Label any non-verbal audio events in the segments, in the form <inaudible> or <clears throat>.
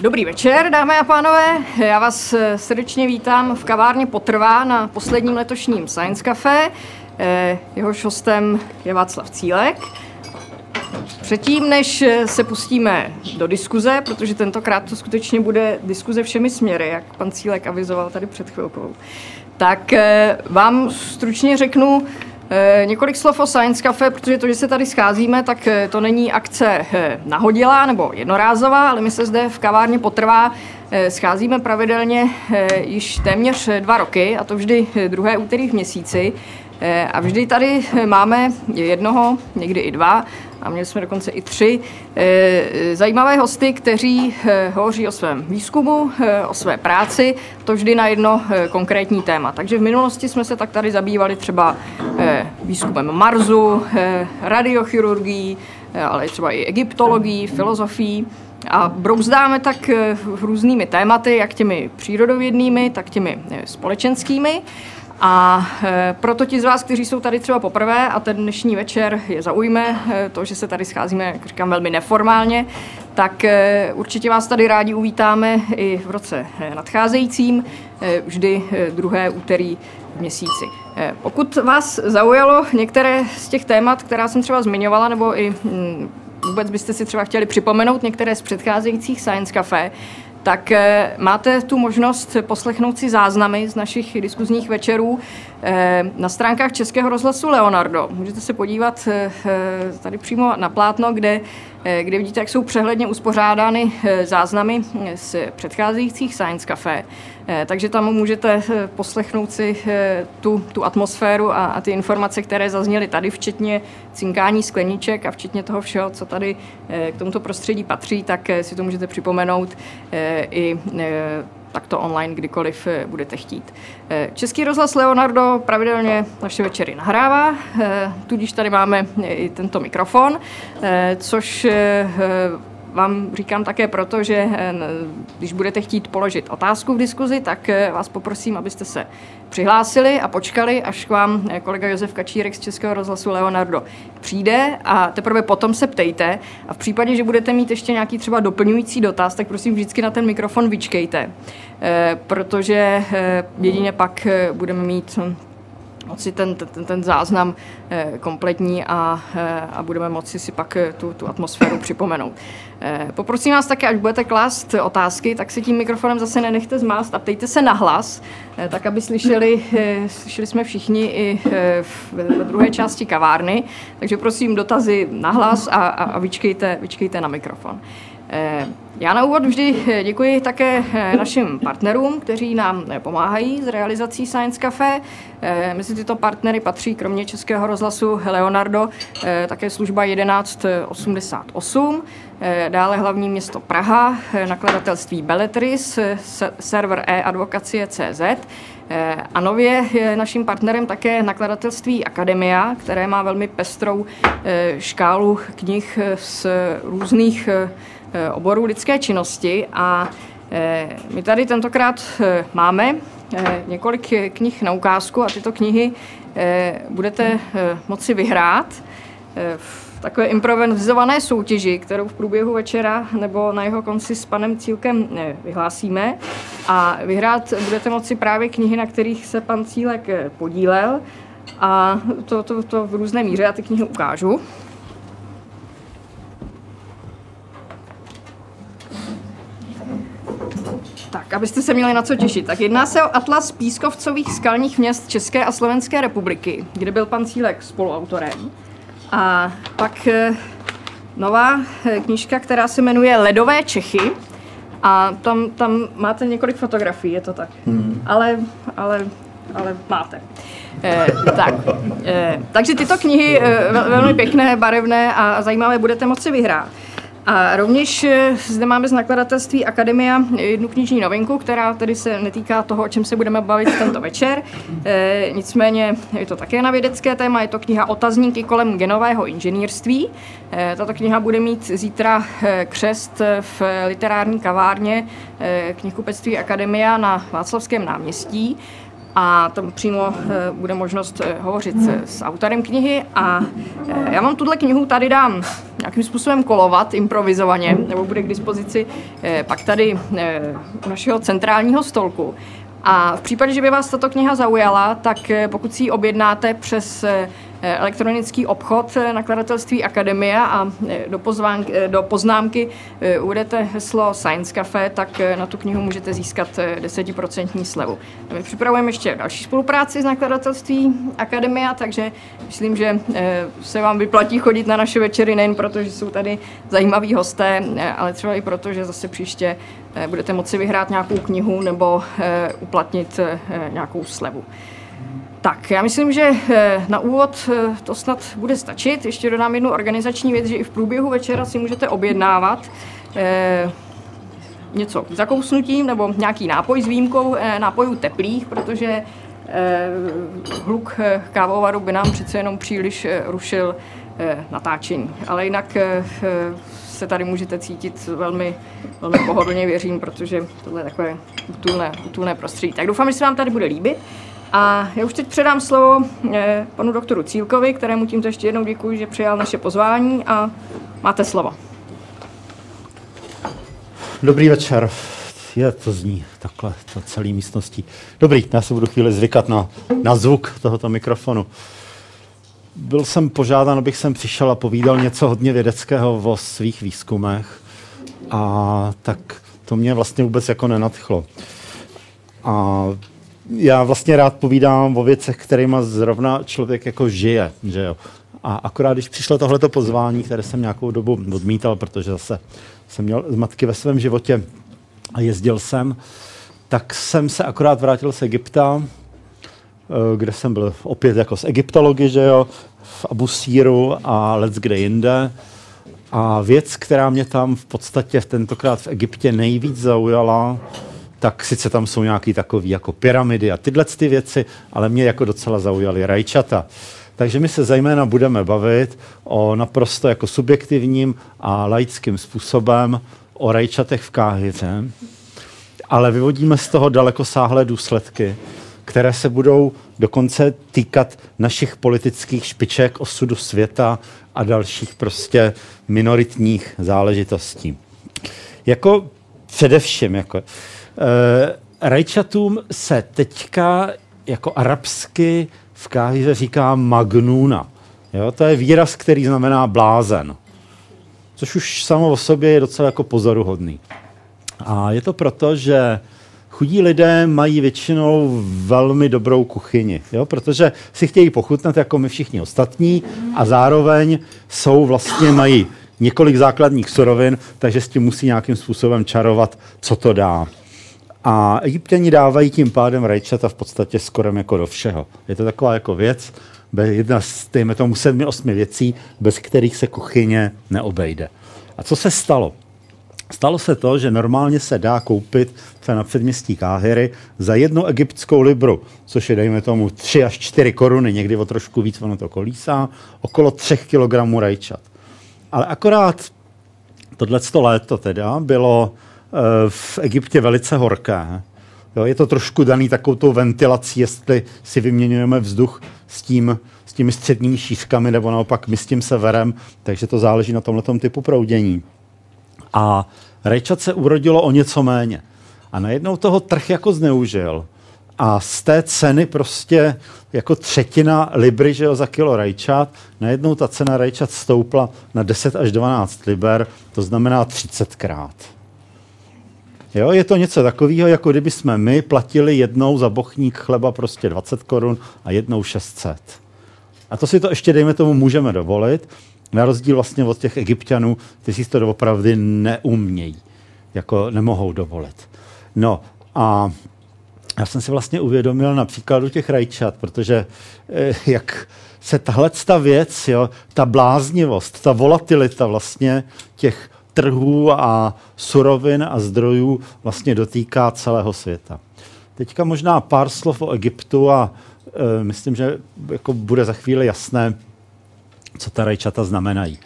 Dobrý večer, dámy a pánové. Já vás eh, srdečně vítám v kavárně Potrvá na posledním letošním Science Café. Eh, Jehož hostem je Václav Cílek. Předtím, než eh, se pustíme do diskuze, protože tentokrát to skutečně bude diskuze všemi směry, jak pan Cílek avizoval tady před chvilkou, tak vám stručně řeknu, Eh, několik slov o Science Cafe, protože to, že se tady scházíme, tak eh, to není akce eh, nahodilá nebo jednorázová, ale my se zde v kavárně potrvá scházíme pravidelně již téměř dva roky, a to vždy druhé úterý v měsíci. A vždy tady máme jednoho, někdy i dva, a měli jsme dokonce i tři eh, zajímavé hosty, kteří eh, hovoří o svém výzkumu, eh, o své práci, to vždy na jedno konkrétní téma. Takže v minulosti jsme se tak tady zabývali třeba výzkumem Marsu, radiochirurgií, ale třeba i egyptologií, filozofií. A brouzdáme tak různými tématy, jak těmi přírodovědnými, tak těmi společenskými. A e, proto ti z vás, kteří jsou tady třeba poprvé a ten dnešní večer je zaujme, e, to, že se tady scházíme, jak říkám, velmi neformálně, tak e, určitě vás tady rádi uvítáme i v roce nadcházejícím, vždy druhé úterý v měsíci. Pokud vás zaujalo některé z těch témat, která jsem třeba zmiňovala, nebo i mm, vůbec byste si třeba chtěli připomenout některé z předcházejících Science Café, tak eh, máte tu možnost poslechnout si záznamy z našich diskuzních večerů na stránkách Českého rozhlasu Leonardo. Můžete se podívat eh, tady přímo na plátno, kde, kde vidíte, jak jsou přehledně uspořádány záznamy z předcházejících Science Café. Takže tam můžete poslechnout si tu, tu atmosféru a, a ty informace, které zazněly tady, včetně cinkání skleniček a včetně toho všeho, co tady k tomuto prostředí patří, tak si to můžete připomenout i takto online, kdykoliv e, budete chtít. E, Český rozhlas Leonardo pravidelně naše večery nahrává, tudíž tady máme i tento mikrofon, což vám říkám také proto, že eh, když budete chtít položit otázku v diskuzi, tak eh, vás poprosím, abyste se přihlásili a počkali, až k vám eh, kolega Josef Kačírek z Českého rozhlasu Leonardo přijde a teprve potom se ptejte. A v případě, že budete mít ještě nějaký třeba doplňující dotaz, tak prosím vždycky na ten mikrofon vyčkejte, protože jedině pak budeme mít hm, moci ten, ten, ten záznam eh, kompletní a, eh, a budeme moci si pak eh, tu, tu atmosféru připomenout. Poprosím vás také, až budete klást otázky, tak si tím mikrofonem zase nenechte zmást a ptejte se nahlas, tak aby slyšeli, slyšeli jsme všichni i ve druhé části kavárny. Takže prosím dotazy nahlas a, a, a vyčkejte, vyčkejte na mikrofon. Eh, já na úvod vždy eh, děkuji také eh, našim partnerům, kteří nám pomáhají s realizací Science Cafe. Mezi tyto partnery patří kromě Českého rozhlasu Leonardo také služba 1188, dále hlavní město Praha, nakladatelství Belletris, server e-advokacie.cz a nově je naším partnerem také nakladatelství Akademia, které má velmi pestrou škálu knih z různých oboru lidské činnosti a eh, my tady tentokrát eh, máme několik knih na ukázku a tyto knihy budete moci vyhrát v takové improvizované soutěži, kterou v průběhu večera nebo na jeho konci s panem Cílkem vyhlásíme. A vyhrát budete moci právě knihy, na kterých se pan Cílek podílel. A to, to, to v různé míře, já ty knihy ukážu. Tak, abyste se měli na co těšit. Tak jedná se o Atlas pískovcových skalních měst České a Slovenské republiky, kde byl pan Cílek spoluautorem. A pak eh, nová eh, knížka, která se jmenuje Ledové Čechy. A tam, tam máte několik fotografií, je to tak. Hmm. Ale, ale, ale máte. Eh, tak, eh, takže tyto knihy eh, velmi pěkné, barevné a zajímavé budete moci vyhrát. A rovněž eh, zde máme z nakladatelství Akademia jednu knižní novinku, která tedy se netýká toho, o čem se budeme bavit tento večer. E, nicméně je to také na vědecké téma, je to kniha Otazníky kolem genového inženýrství. E, tato kniha bude mít zítra křest v literární kavárně knihkupectví Akademia na Václavském náměstí. A tam přímo bude možnost hovořit s autorem knihy a já vám tuhle knihu tady dám nějakým způsobem kolovat improvizovaně, nebo bude k dispozici pak tady u našeho centrálního stolku. A v případě, že by vás tato kniha zaujala, tak pokud si ji objednáte přes Eh, elektronický obchod eh, nakladatelství Akademia a eh, do, pozvánky, do poznámky uvedete heslo Science Cafe, tak na tu knihu můžete získat 10% slevu. My připravujeme ještě další spolupráci s nakladatelství Akademia, takže myslím, že se vám vyplatí chodit na naše večery nejen proto, že jsou tady zajímaví hosté, ale třeba i proto, že zase příště budete moci vyhrát nějakou knihu nebo uplatnit nějakou slevu. Tak, já myslím, že eh, na úvod eh, to snad bude stačit. Ještě dodám jednu organizační věc, že i v průběhu večera si můžete objednávat eh, něco k zakousnutím nebo nějaký nápoj s výjimkou nápojů teplých, protože hluk kávovaru by nám přece jenom příliš rušil natáčení. Ale jinak se tady můžete cítit velmi, velmi pohodlně, věřím, protože tohle je takové utulné, utulné prostředí. Tak doufám, že se vám tady bude líbit. A já už teď předám slovo eh, panu doktoru Cílkovi, kterému tímto ještě jednou děkuji, že přijal naše pozvání a máte slovo. Dobrý večer. Je to zní takhle, to celý místností. Dobrý, já se budu chvíli zvykat na, na zvuk tohoto mikrofonu. Byl jsem požádán, abych sem přišel a povídal něco hodně vědeckého o svých výzkumech. A tak to mě vlastně vůbec jako nenadchlo. A já vlastně rád povídám o věcech, kterými zrovna člověk jako žije, že jo. A akorát, když přišlo tohleto pozvání, které jsem nějakou dobu odmítal, protože zase jsem měl zmatky ve svém životě a jezdil jsem, tak jsem se akorát vrátil z Egypta, eh, kde jsem byl opět jako z egyptology, že jo, v Abu Síru a let's kde jinde. A věc, která mě tam v podstatě tentokrát v Egyptě nejvíc zaujala, tak sice tam jsou nějaký takový jako pyramidy a tyhle ty věci, ale mě jako docela zaujaly rajčata. Takže my se zejména budeme bavit o naprosto jako subjektivním a laickým způsobem o rajčatech v Káhyře, ale vyvodíme z toho dalekosáhlé důsledky, které se budou dokonce týkat našich politických špiček, osudu světa a dalších prostě minoritních záležitostí. Jako především, jako, rajčatům se teďka jako arabsky v Káhyře říká magnuna. Jo, to je výraz, který znamená blázen. Což už samo o sobě je docela jako pozoruhodný. A je to proto, že chudí lidé mají většinou velmi dobrou kuchyni, jo? protože si chtějí pochutnat jako my všichni ostatní a zároveň jsou vlastně mají několik základních surovin, takže s tím musí nějakým způsobem čarovat, co to dá. A egyptěni dávají tím pádem rajčata v podstatě skoro jako do všeho. Je to taková jako věc, jedna z, dejme tomu, sedmi, osmi věcí, bez kterých se kuchyně neobejde. A co se stalo? Stalo se to, že normálně se dá koupit třeba na předměstí Káhyry za jednu egyptskou libru, což je, dejme tomu, 3 až 4 koruny, někdy o trošku víc, ono to kolísá, okolo 3 kg rajčat. Ale akorát tohle léto teda bylo v Egyptě velice horké. Jo, je to trošku daný takovou tou ventilací, jestli si vyměňujeme vzduch s, tím, s těmi středními šířkami, nebo naopak my s tím severem, takže to záleží na tomhle typu proudění. A rajčat se urodilo o něco méně. A najednou toho trh jako zneužil. A z té ceny prostě jako třetina libry že jo, za kilo rajčat, najednou ta cena rajčat stoupla na 10 až 12 liber, to znamená 30 krát. Jo, je to něco takového, jako kdyby jsme my platili jednou za bochník chleba prostě 20 korun a jednou 600. A to si to ještě, dejme tomu, můžeme dovolit, na rozdíl vlastně od těch egyptianů, kteří si to doopravdy neumějí, jako nemohou dovolit. No a já jsem si vlastně uvědomil na příkladu těch rajčat, protože eh, jak se tahle ta věc, jo, ta bláznivost, ta volatilita vlastně těch trhů a surovin a zdrojů vlastně dotýká celého světa. Teďka možná pár slov o Egyptu a e, myslím, že jako bude za chvíli jasné, co ta rajčata znamenají.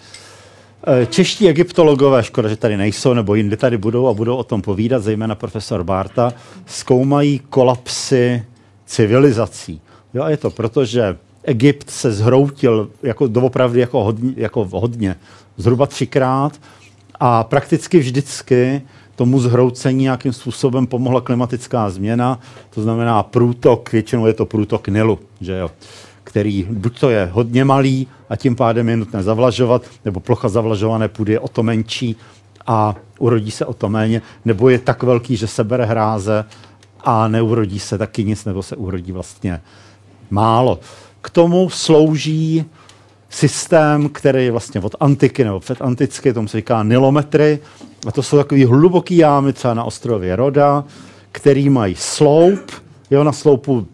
E, čeští egyptologové, škoda, že tady nejsou, nebo jinde tady budou a budou o tom povídat, zejména profesor Barta, zkoumají kolapsy civilizací. Jo, a je to proto, že Egypt se zhroutil jako doopravdy jako hodně, jako hodně zhruba třikrát a prakticky vždycky tomu zhroucení nějakým způsobem pomohla klimatická změna, to znamená průtok, většinou je to průtok Nilu, že jo, který buď to je hodně malý a tím pádem je nutné zavlažovat, nebo plocha zavlažované půdy je o to menší a urodí se o to méně, nebo je tak velký, že se bere hráze a neurodí se taky nic, nebo se urodí vlastně málo. K tomu slouží systém, který je vlastně od antiky nebo předanticky, tomu se říká nilometry. A to jsou takové hluboké jámy třeba na ostrově Roda, který mají sloup. Jo, na sloupu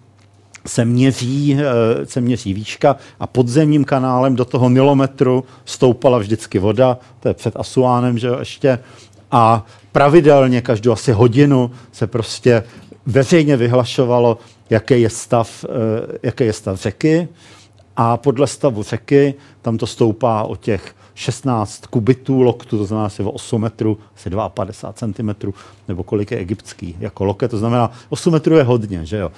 se měří, eh, se měří výška a podzemním kanálem do toho nilometru stoupala vždycky voda, to je před Asuánem, že jo, ještě. A pravidelně každou asi hodinu se prostě veřejně vyhlašovalo, jaký je stav, eh, jaký je stav řeky a podle stavu řeky tam to stoupá o těch 16 kubitů loktu, to znamená asi o 8 metrů, asi 52 cm, nebo kolik je egyptský jako loket, to znamená 8 metrů je hodně, že jo.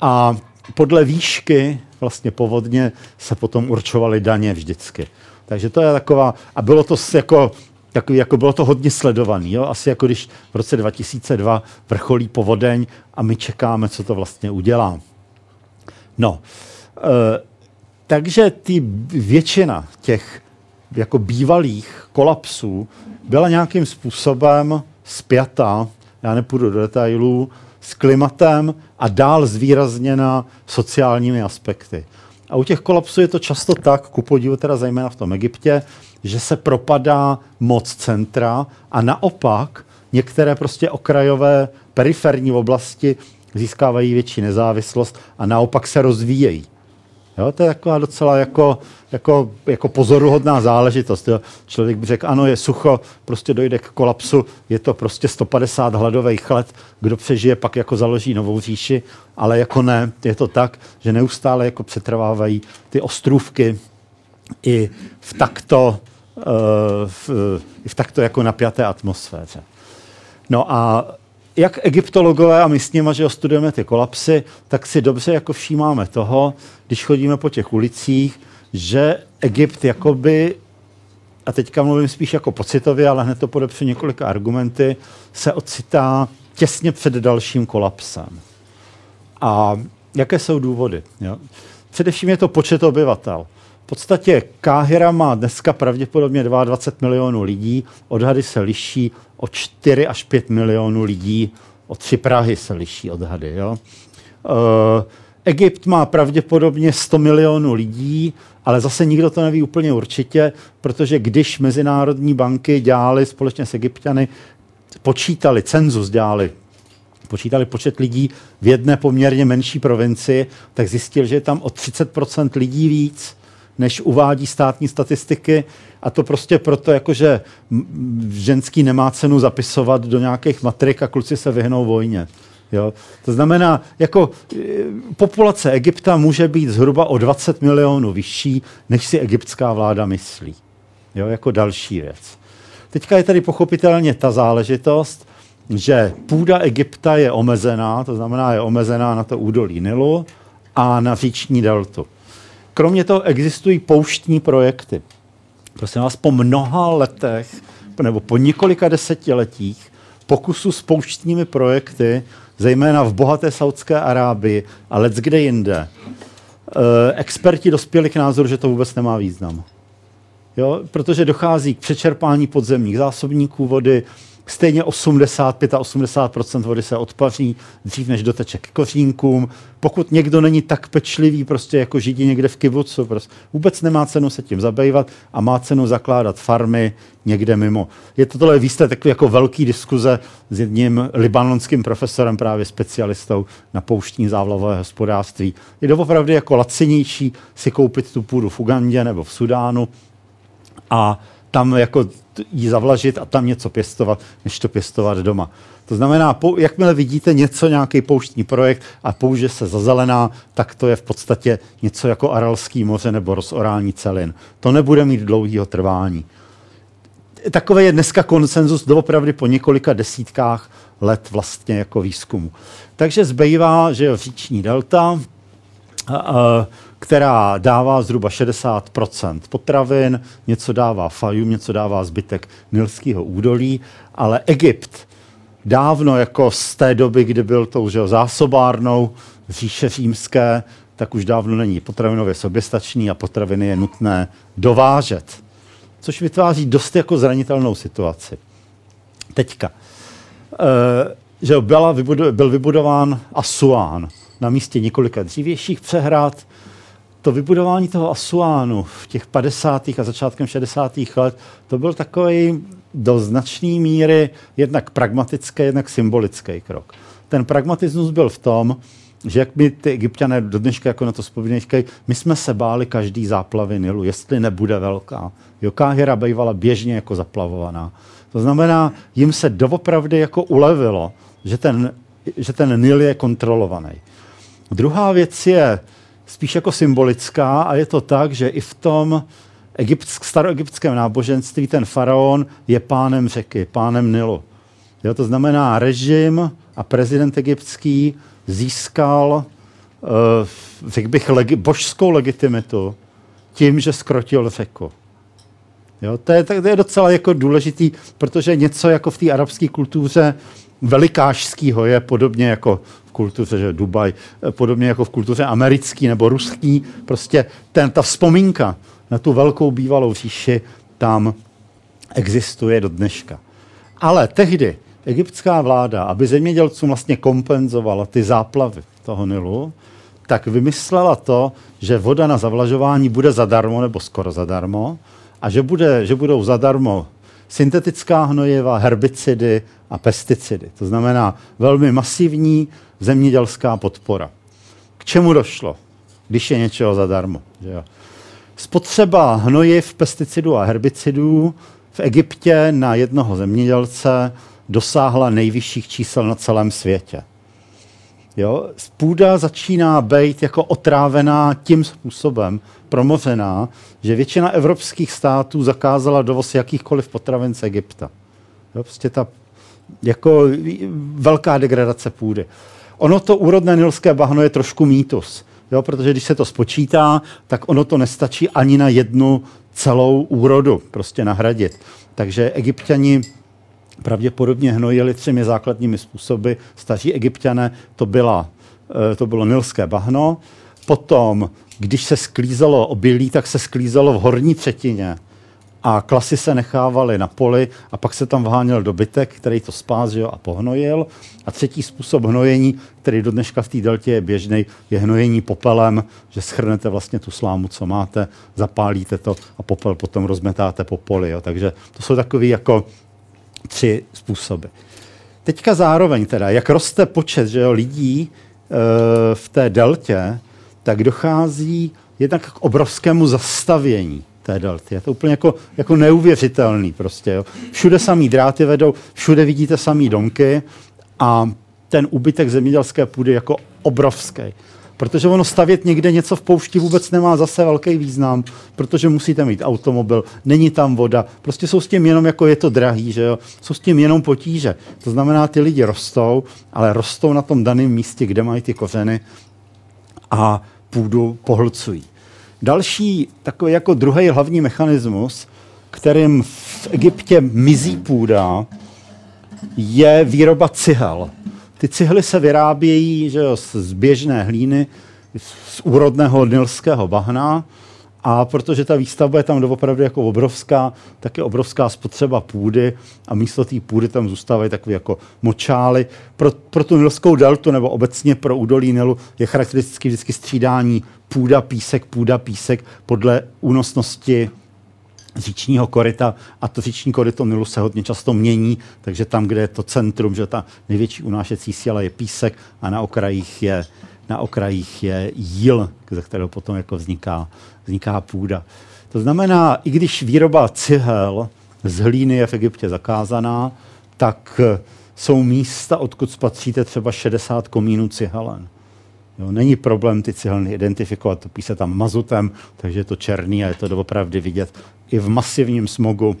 A podle výšky vlastně povodně se potom určovaly daně vždycky. Takže to je taková, a bylo to jako, takový, jako bylo to hodně sledovaný, jo? asi jako když v roce 2002 vrcholí povodeň a my čekáme, co to vlastně udělá. No, e, takže ty většina těch jako bývalých kolapsů byla nějakým způsobem spjata, já nepůjdu do detailů, s klimatem a dál zvýrazněna sociálními aspekty. A u těch kolapsů je to často tak, ku podivu teda zejména v tom Egyptě, že se propadá moc centra a naopak některé prostě okrajové periferní oblasti získávají větší nezávislost a naopak se rozvíjejí. Jo, to je taková docela jako, jako, jako pozoruhodná záležitost. Jo. Člověk by řekl, ano, je sucho, prostě dojde k kolapsu, je to prostě 150 hladových let, kdo přežije, pak jako založí novou říši, ale jako ne, je to tak, že neustále jako přetrvávají ty ostrůvky i v takto, uh, v, v takto jako napjaté atmosféře. No a jak egyptologové a my s nimi, že studujeme ty kolapsy, tak si dobře jako všímáme toho, když chodíme po těch ulicích, že Egypt jakoby, a teďka mluvím spíš jako pocitově, ale hned to podepřu několika argumenty, se ocitá těsně před dalším kolapsem. A jaké jsou důvody? Jo? Především je to počet obyvatel. Podstatě Káhira má dneska pravděpodobně 22 milionů lidí, odhady se liší o 4 až 5 milionů lidí, o tři Prahy se liší odhady. Jo? Uh, Egypt má pravděpodobně 100 milionů lidí, ale zase nikdo to neví úplně určitě, protože když mezinárodní banky dělali společně s Egyptiany, počítali, cenzus dělali, počítali počet lidí v jedné poměrně menší provincii, tak zjistil, že je tam o 30% lidí víc, než uvádí státní statistiky. A to prostě proto, jakože ženský nemá cenu zapisovat do nějakých matrik a kluci se vyhnou vojně. Jo? To znamená, jako e, populace Egypta může být zhruba o 20 milionů vyšší, než si egyptská vláda myslí. Jo? Jako další věc. Teďka je tady pochopitelně ta záležitost, že půda Egypta je omezená, to znamená, je omezená na to údolí Nilu a na říční deltu. Kromě toho existují pouštní projekty. Prosím vás, po mnoha letech nebo po několika desetiletích pokusu s pouštními projekty zejména v bohaté Saudské Arábii a let kde jinde, eh, experti dospěli k názoru, že to vůbec nemá význam. Jo? Protože dochází k přečerpání podzemních zásobníků vody, Stejně 85 a 80 vody se odpaří dřív, než doteče k kořínkům. Pokud někdo není tak pečlivý, prostě jako židi někde v kibucu, prostě vůbec nemá cenu se tím zabývat a má cenu zakládat farmy někde mimo. Je to tohle výsledek jako velký diskuze s jedním libanonským profesorem, právě specialistou na pouštní závlavové hospodářství. Je to opravdu jako lacinější si koupit tu půdu v Ugandě nebo v Sudánu a tam jako ji zavlažit a tam něco pěstovat, než to pěstovat doma. To znamená, jakmile vidíte něco, nějaký pouštní projekt a použije se za zelená, tak to je v podstatě něco jako Aralský moře nebo rozorální celin. To nebude mít dlouhého trvání. Takový je dneska konsenzus doopravdy po několika desítkách let vlastně jako výzkumu. Takže zbývá, že je říční delta, která dává zhruba 60% potravin, něco dává Fajum, něco dává zbytek Nilského údolí, ale Egypt dávno jako z té doby, kdy byl tou že, zásobárnou říše římské, tak už dávno není potravinově soběstačný a potraviny je nutné dovážet. Což vytváří dost jako zranitelnou situaci. Teďka. E, že byla, byl vybudován Asuán na místě několika dřívějších přehrad. To vybudování toho Asuánu v těch 50. a začátkem 60. let, to byl takový do značné míry jednak pragmatický, jednak symbolický krok. Ten pragmatismus byl v tom, že jak my ty egyptiané do dneška jako na to vzpomínají, my jsme se báli každý záplavy Nilu, jestli nebude velká. Jo, Káhyra bývala běžně jako zaplavovaná. To znamená, jim se doopravdy jako ulevilo, že ten, že ten Nil je kontrolovaný. Druhá věc je spíš jako symbolická a je to tak, že i v tom egyptsk, staroegyptském náboženství ten faraon je pánem řeky, pánem Nilu. Jo, to znamená, režim a prezident egyptský získal, uh, řekl bych, legi- božskou legitimitu tím, že skrotil řeku. Jo, to, je, to je docela jako důležitý, protože něco jako v té arabské kultuře velikářského je podobně jako kultuře, že Dubaj, eh, podobně jako v kultuře americký nebo ruský, prostě ten, ta vzpomínka na tu velkou bývalou říši tam existuje do dneška. Ale tehdy egyptská vláda, aby zemědělcům vlastně kompenzovala ty záplavy toho Nilu, tak vymyslela to, že voda na zavlažování bude zadarmo nebo skoro zadarmo a že, bude, že budou zadarmo syntetická hnojiva, herbicidy a pesticidy. To znamená velmi masivní zemědělská podpora. K čemu došlo, když je něčeho zadarmo? Že jo? Spotřeba hnojiv, pesticidů a herbicidů v Egyptě na jednoho zemědělce dosáhla nejvyšších čísel na celém světě. Jo? Půda začíná být jako otrávená tím způsobem, promořená, že většina evropských států zakázala dovoz jakýchkoliv potravin z Egypta. Jo? Prostě ta jako velká degradace půdy. Ono to úrodné nilské bahno je trošku mýtus, jo? protože když se to spočítá, tak ono to nestačí ani na jednu celou úrodu prostě nahradit. Takže egyptiani pravděpodobně hnojili třemi základními způsoby. Staří egyptiané to, byla, eh, to bylo nilské bahno, potom, když se sklízelo obilí, tak se sklízelo v horní třetině a klasy se nechávaly na poli a pak se tam vháněl dobytek, který to spás jo, a pohnojil. A třetí způsob hnojení, který do dneška v té deltě je běžný, je hnojení popelem, že schrnete vlastně tu slámu, co máte, zapálíte to a popel potom rozmetáte po poli. Jo. Takže to jsou takové jako tři způsoby. Teďka zároveň teda, jak roste počet že jo, lidí e, v té deltě, tak dochází jednak k obrovskému zastavění té delty. Je to úplně jako, jako neuvěřitelný prostě. Jo. Všude samý dráty vedou, všude vidíte samý domky a ten úbytek zemědělské půdy jako obrovský. Protože ono stavět někde něco v poušti vůbec nemá zase velký význam, protože musíte mít automobil, není tam voda, prostě jsou s tím jenom jako je to drahý, že jo? jsou s tím jenom potíže. To znamená, ty lidi rostou, ale rostou na tom daném místě, kde mají ty kořeny a půdu pohlcují. Další takový jako druhý hlavní mechanismus, kterým v Egyptě mizí půda, je výroba cihel. Ty cihly se vyrábějí že jo, z běžné hlíny, z úrodného nilského bahna a protože ta výstavba je tam doopravdy jako obrovská, tak je obrovská spotřeba půdy a místo té půdy tam zůstávají takové jako močály. Pro, pro tu nilskou deltu nebo obecně pro údolí Nilu je charakteristický vždycky střídání půda, písek, půda, písek podle únosnosti říčního koryta a to říční koryto Nilu se hodně často mění, takže tam, kde je to centrum, že ta největší unášecí síla je písek a na okrajích je, na okrajích je jíl, ze kterého potom jako vzniká, vzniká půda. To znamená, i když výroba cihel z hlíny je v Egyptě zakázaná, tak jsou místa, odkud spatříte třeba 60 komínů cihelen. Jo, není problém ty cihelny identifikovat, topí se tam mazutem, takže je to černý a je to doopravdy vidět i v masivním smogu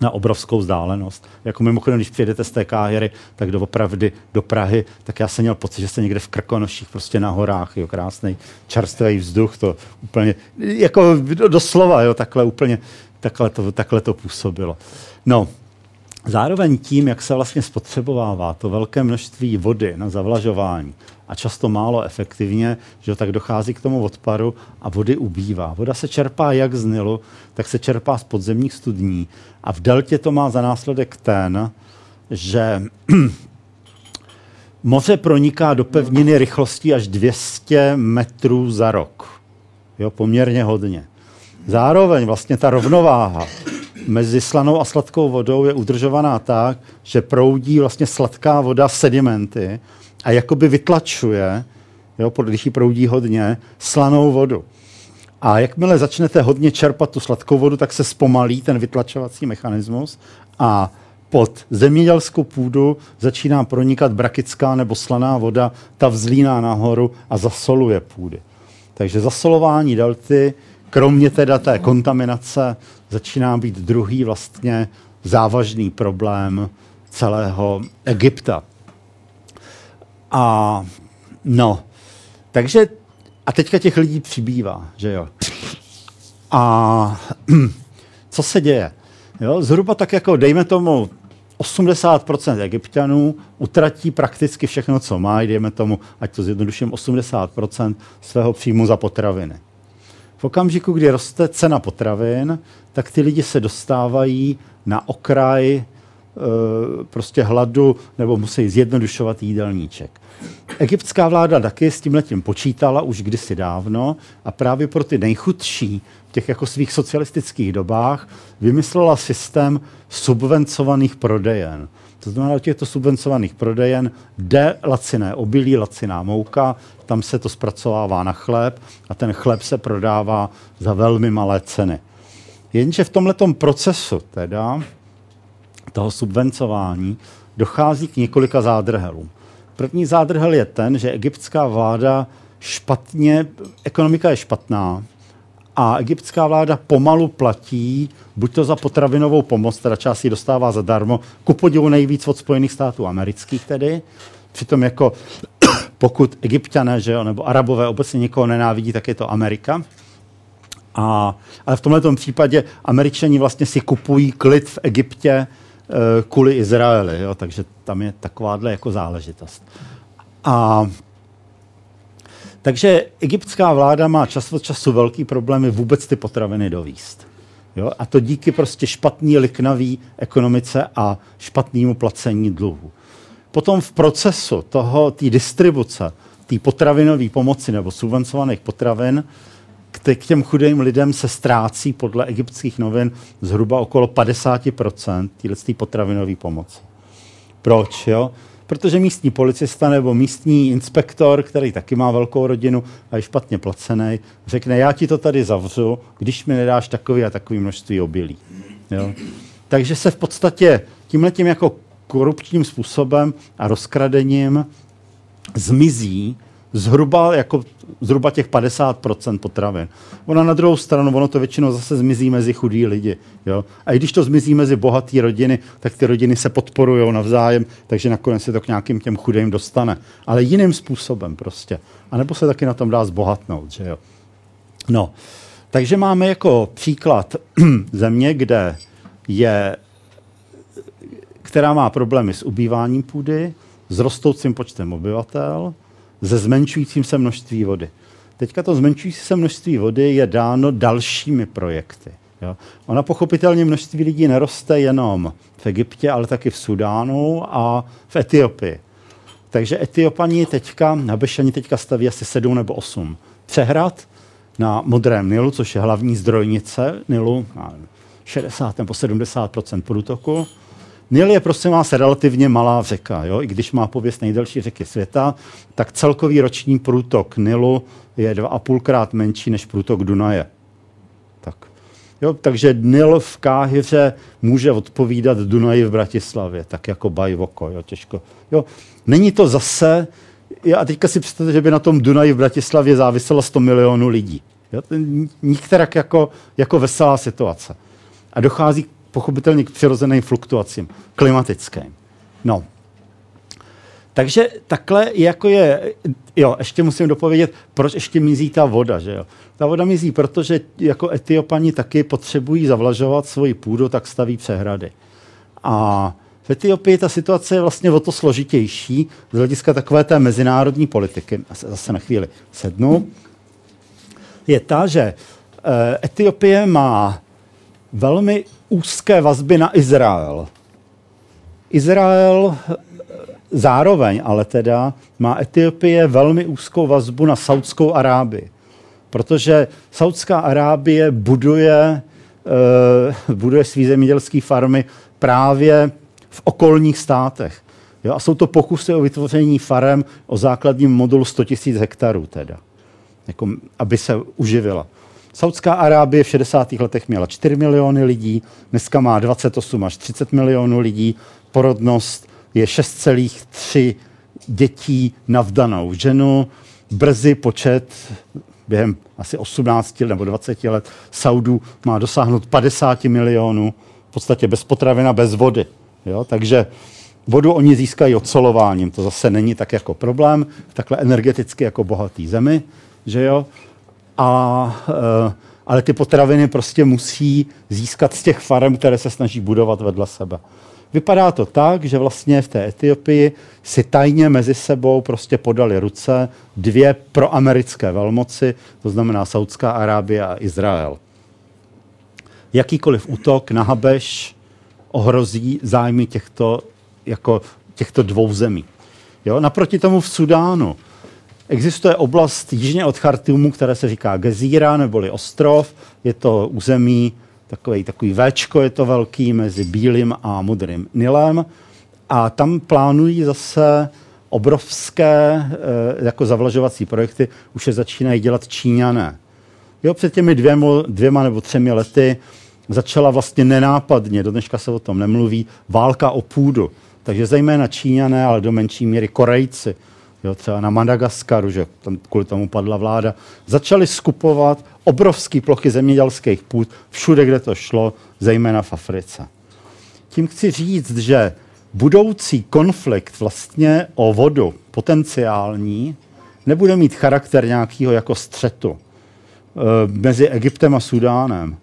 na obrovskou vzdálenost. Jako mimochodem, když přijedete z té Káhyry, tak do opravdy do Prahy, tak já jsem měl pocit, že jste někde v Krkonoších, prostě na horách, jo, krásný čerstvý vzduch, to úplně, jako doslova, jo, takhle úplně, takhle to, takhle to působilo. No, Zároveň tím, jak se vlastně spotřebovává to velké množství vody na zavlažování a často málo efektivně, že tak dochází k tomu odparu a vody ubývá. Voda se čerpá jak z Nilu, tak se čerpá z podzemních studní a v deltě to má za následek ten, že <clears throat> moře proniká do pevniny rychlostí až 200 metrů za rok. Jo, poměrně hodně. Zároveň vlastně ta rovnováha mezi slanou a sladkou vodou je udržovaná tak, že proudí vlastně sladká voda sedimenty a jakoby vytlačuje, jo, když ji proudí hodně, slanou vodu. A jakmile začnete hodně čerpat tu sladkou vodu, tak se zpomalí ten vytlačovací mechanismus a pod zemědělskou půdu začíná pronikat brakická nebo slaná voda, ta vzlíná nahoru a zasoluje půdy. Takže zasolování delty, kromě teda té kontaminace, začíná být druhý vlastně závažný problém celého Egypta. A no, takže a teďka těch lidí přibývá, že jo. A <clears throat> co se děje? Jo, zhruba tak jako, dejme tomu, 80% egyptianů utratí prakticky všechno, co má, dejme tomu, ať to zjednoduším, 80% svého příjmu za potraviny. Okamžiku, kdy roste cena potravin, tak ty lidi se dostávají na okraj e, prostě hladu nebo musí zjednodušovat jídelníček. Egyptská vláda taky s tím letím počítala už kdysi dávno a právě pro ty nejchudší v těch jako svých socialistických dobách vymyslela systém subvencovaných prodejen. To znamená, do těchto subvencovaných prodejen jde laciné obilí, laciná mouka, tam se to zpracovává na chléb a ten chléb se prodává za velmi malé ceny. Jenže v tomto procesu teda toho subvencování dochází k několika zádrhelům. První zádrhel je ten, že egyptská vláda špatně, ekonomika je špatná a egyptská vláda pomalu platí buď to za potravinovou pomoc, teda část ji dostává zadarmo, ku podivu nejvíc od Spojených států amerických tedy, přitom jako <coughs> pokud egyptiané, že jo, nebo arabové obecně někoho nenávidí, tak je to Amerika. A, ale v tomto případě američani vlastně si kupují klid v Egyptě e, kvůli Izraeli, jo, takže tam je takováhle jako záležitost. A takže egyptská vláda má čas od času velký problémy vůbec ty potraviny dovíst. Jo? A to díky prostě špatný liknavý ekonomice a špatnému placení dluhu. Potom v procesu toho, té distribuce, té potravinové pomoci nebo subvencovaných potravin, k těm chudým lidem se ztrácí podle egyptských novin zhruba okolo 50% této potravinové pomoci. Proč? Jo? Protože místní policista nebo místní inspektor, který taky má velkou rodinu a je špatně placený, řekne, já ti to tady zavřu, když mi nedáš takový a takový množství obilí. Jo? Takže se v podstatě tímhletím jako korupčním způsobem a rozkradením zmizí zhruba, jako, zhruba těch 50% potravin. Ona na druhou stranu, ono to většinou zase zmizí mezi chudí lidi. Jo? A i když to zmizí mezi bohaté rodiny, tak ty rodiny se podporují navzájem, takže nakonec se to k nějakým těm chudým dostane. Ale jiným způsobem prostě. A nebo se taky na tom dá zbohatnout. Že jo? No, takže máme jako příklad <clears throat> země, kde je, která má problémy s ubýváním půdy, s rostoucím počtem obyvatel, ze zmenšujícím se množství vody. Teďka to zmenšující se množství vody je dáno dalšími projekty. Jo. Ona pochopitelně množství lidí neroste jenom v Egyptě, ale taky v Sudánu a v Etiopii. Takže Etiopani teďka, Habešani teďka staví asi sedm nebo osm přehrad na Modrém Nilu, což je hlavní zdrojnice Nilu, 60 nebo 70% průtoku. Nil je prosím vás relativně malá řeka, jo? i když má pověst nejdelší řeky světa, tak celkový roční průtok Nilu je dva a půlkrát menší než průtok Dunaje. Tak. Jo, takže Nil v Káhyře může odpovídat Dunaji v Bratislavě, tak jako bajvoko, jo, těžko. Jo, není to zase, a teďka si představte, že by na tom Dunaji v Bratislavě záviselo 100 milionů lidí. Jo, nikterak jako, jako veselá situace. A dochází pochopitelně k přirozeným fluktuacím klimatickým. No, takže takhle jako je, jo, ještě musím dopovědět, proč ještě mizí ta voda, že jo. Ta voda mizí, protože jako Etiopani taky potřebují zavlažovat svoji půdu, tak staví přehrady. A v Etiopii ta situace je vlastně o to složitější z hlediska takové té mezinárodní politiky. Zase na chvíli sednu. Je ta, že eh, Etiopie má velmi úzké vazby na Izrael. Izrael zároveň ale teda má Etiopie velmi úzkou vazbu na Saudskou Arábii, protože Saudská Arábie buduje, uh, buduje svý zemědělské farmy právě v okolních státech. Jo, a jsou to pokusy o vytvoření farem o základním modulu 100 000 hektarů, teda, jako, aby se uživila. Saudská Arábie v 60. letech měla 4 miliony lidí, dneska má 28 až 30 milionů lidí, porodnost je 6,3 dětí na vdanou ženu, brzy počet během asi 18 nebo 20 let Saudů má dosáhnout 50 milionů, v podstatě bez potravina, bez vody. Jo? Takže vodu oni získají odsolováním, to zase není tak jako problém, takhle energeticky jako bohatý zemi, že jo? A, e, ale ty potraviny prostě musí získat z těch farem, které se snaží budovat vedle sebe. Vypadá to tak, že vlastně v té Etiopii si tajně mezi sebou prostě podali ruce dvě proamerické velmoci, to znamená Saudská Arábie a Izrael. Jakýkoliv útok na Habeš ohrozí zájmy těchto, jako těchto dvou zemí. Jo? Naproti tomu v Sudánu existuje oblast jižně od Chartumu, které se říká Gezíra, neboli ostrov. Je to území takový, takový Včko je to velký mezi bílým a modrým Nilem. A tam plánují zase obrovské e, jako zavlažovací projekty, už se začínají dělat Číňané. Jo, před těmi dvěma, dvěma nebo třemi lety začala vlastně nenápadně, do dneška se o tom nemluví, válka o půdu. Takže zejména Číňané, ale do menší míry Korejci, jo, třeba na Madagaskaru, že tam kvůli tomu padla vláda, začali skupovat obrovské plochy zemědělských půd všude, kde to šlo, zejména v Africe. Tím chci říct, že budoucí konflikt vlastně o vodu, potenciální, nebude mít charakter nějakého jako střetu e, mezi Egyptem a Sudánem.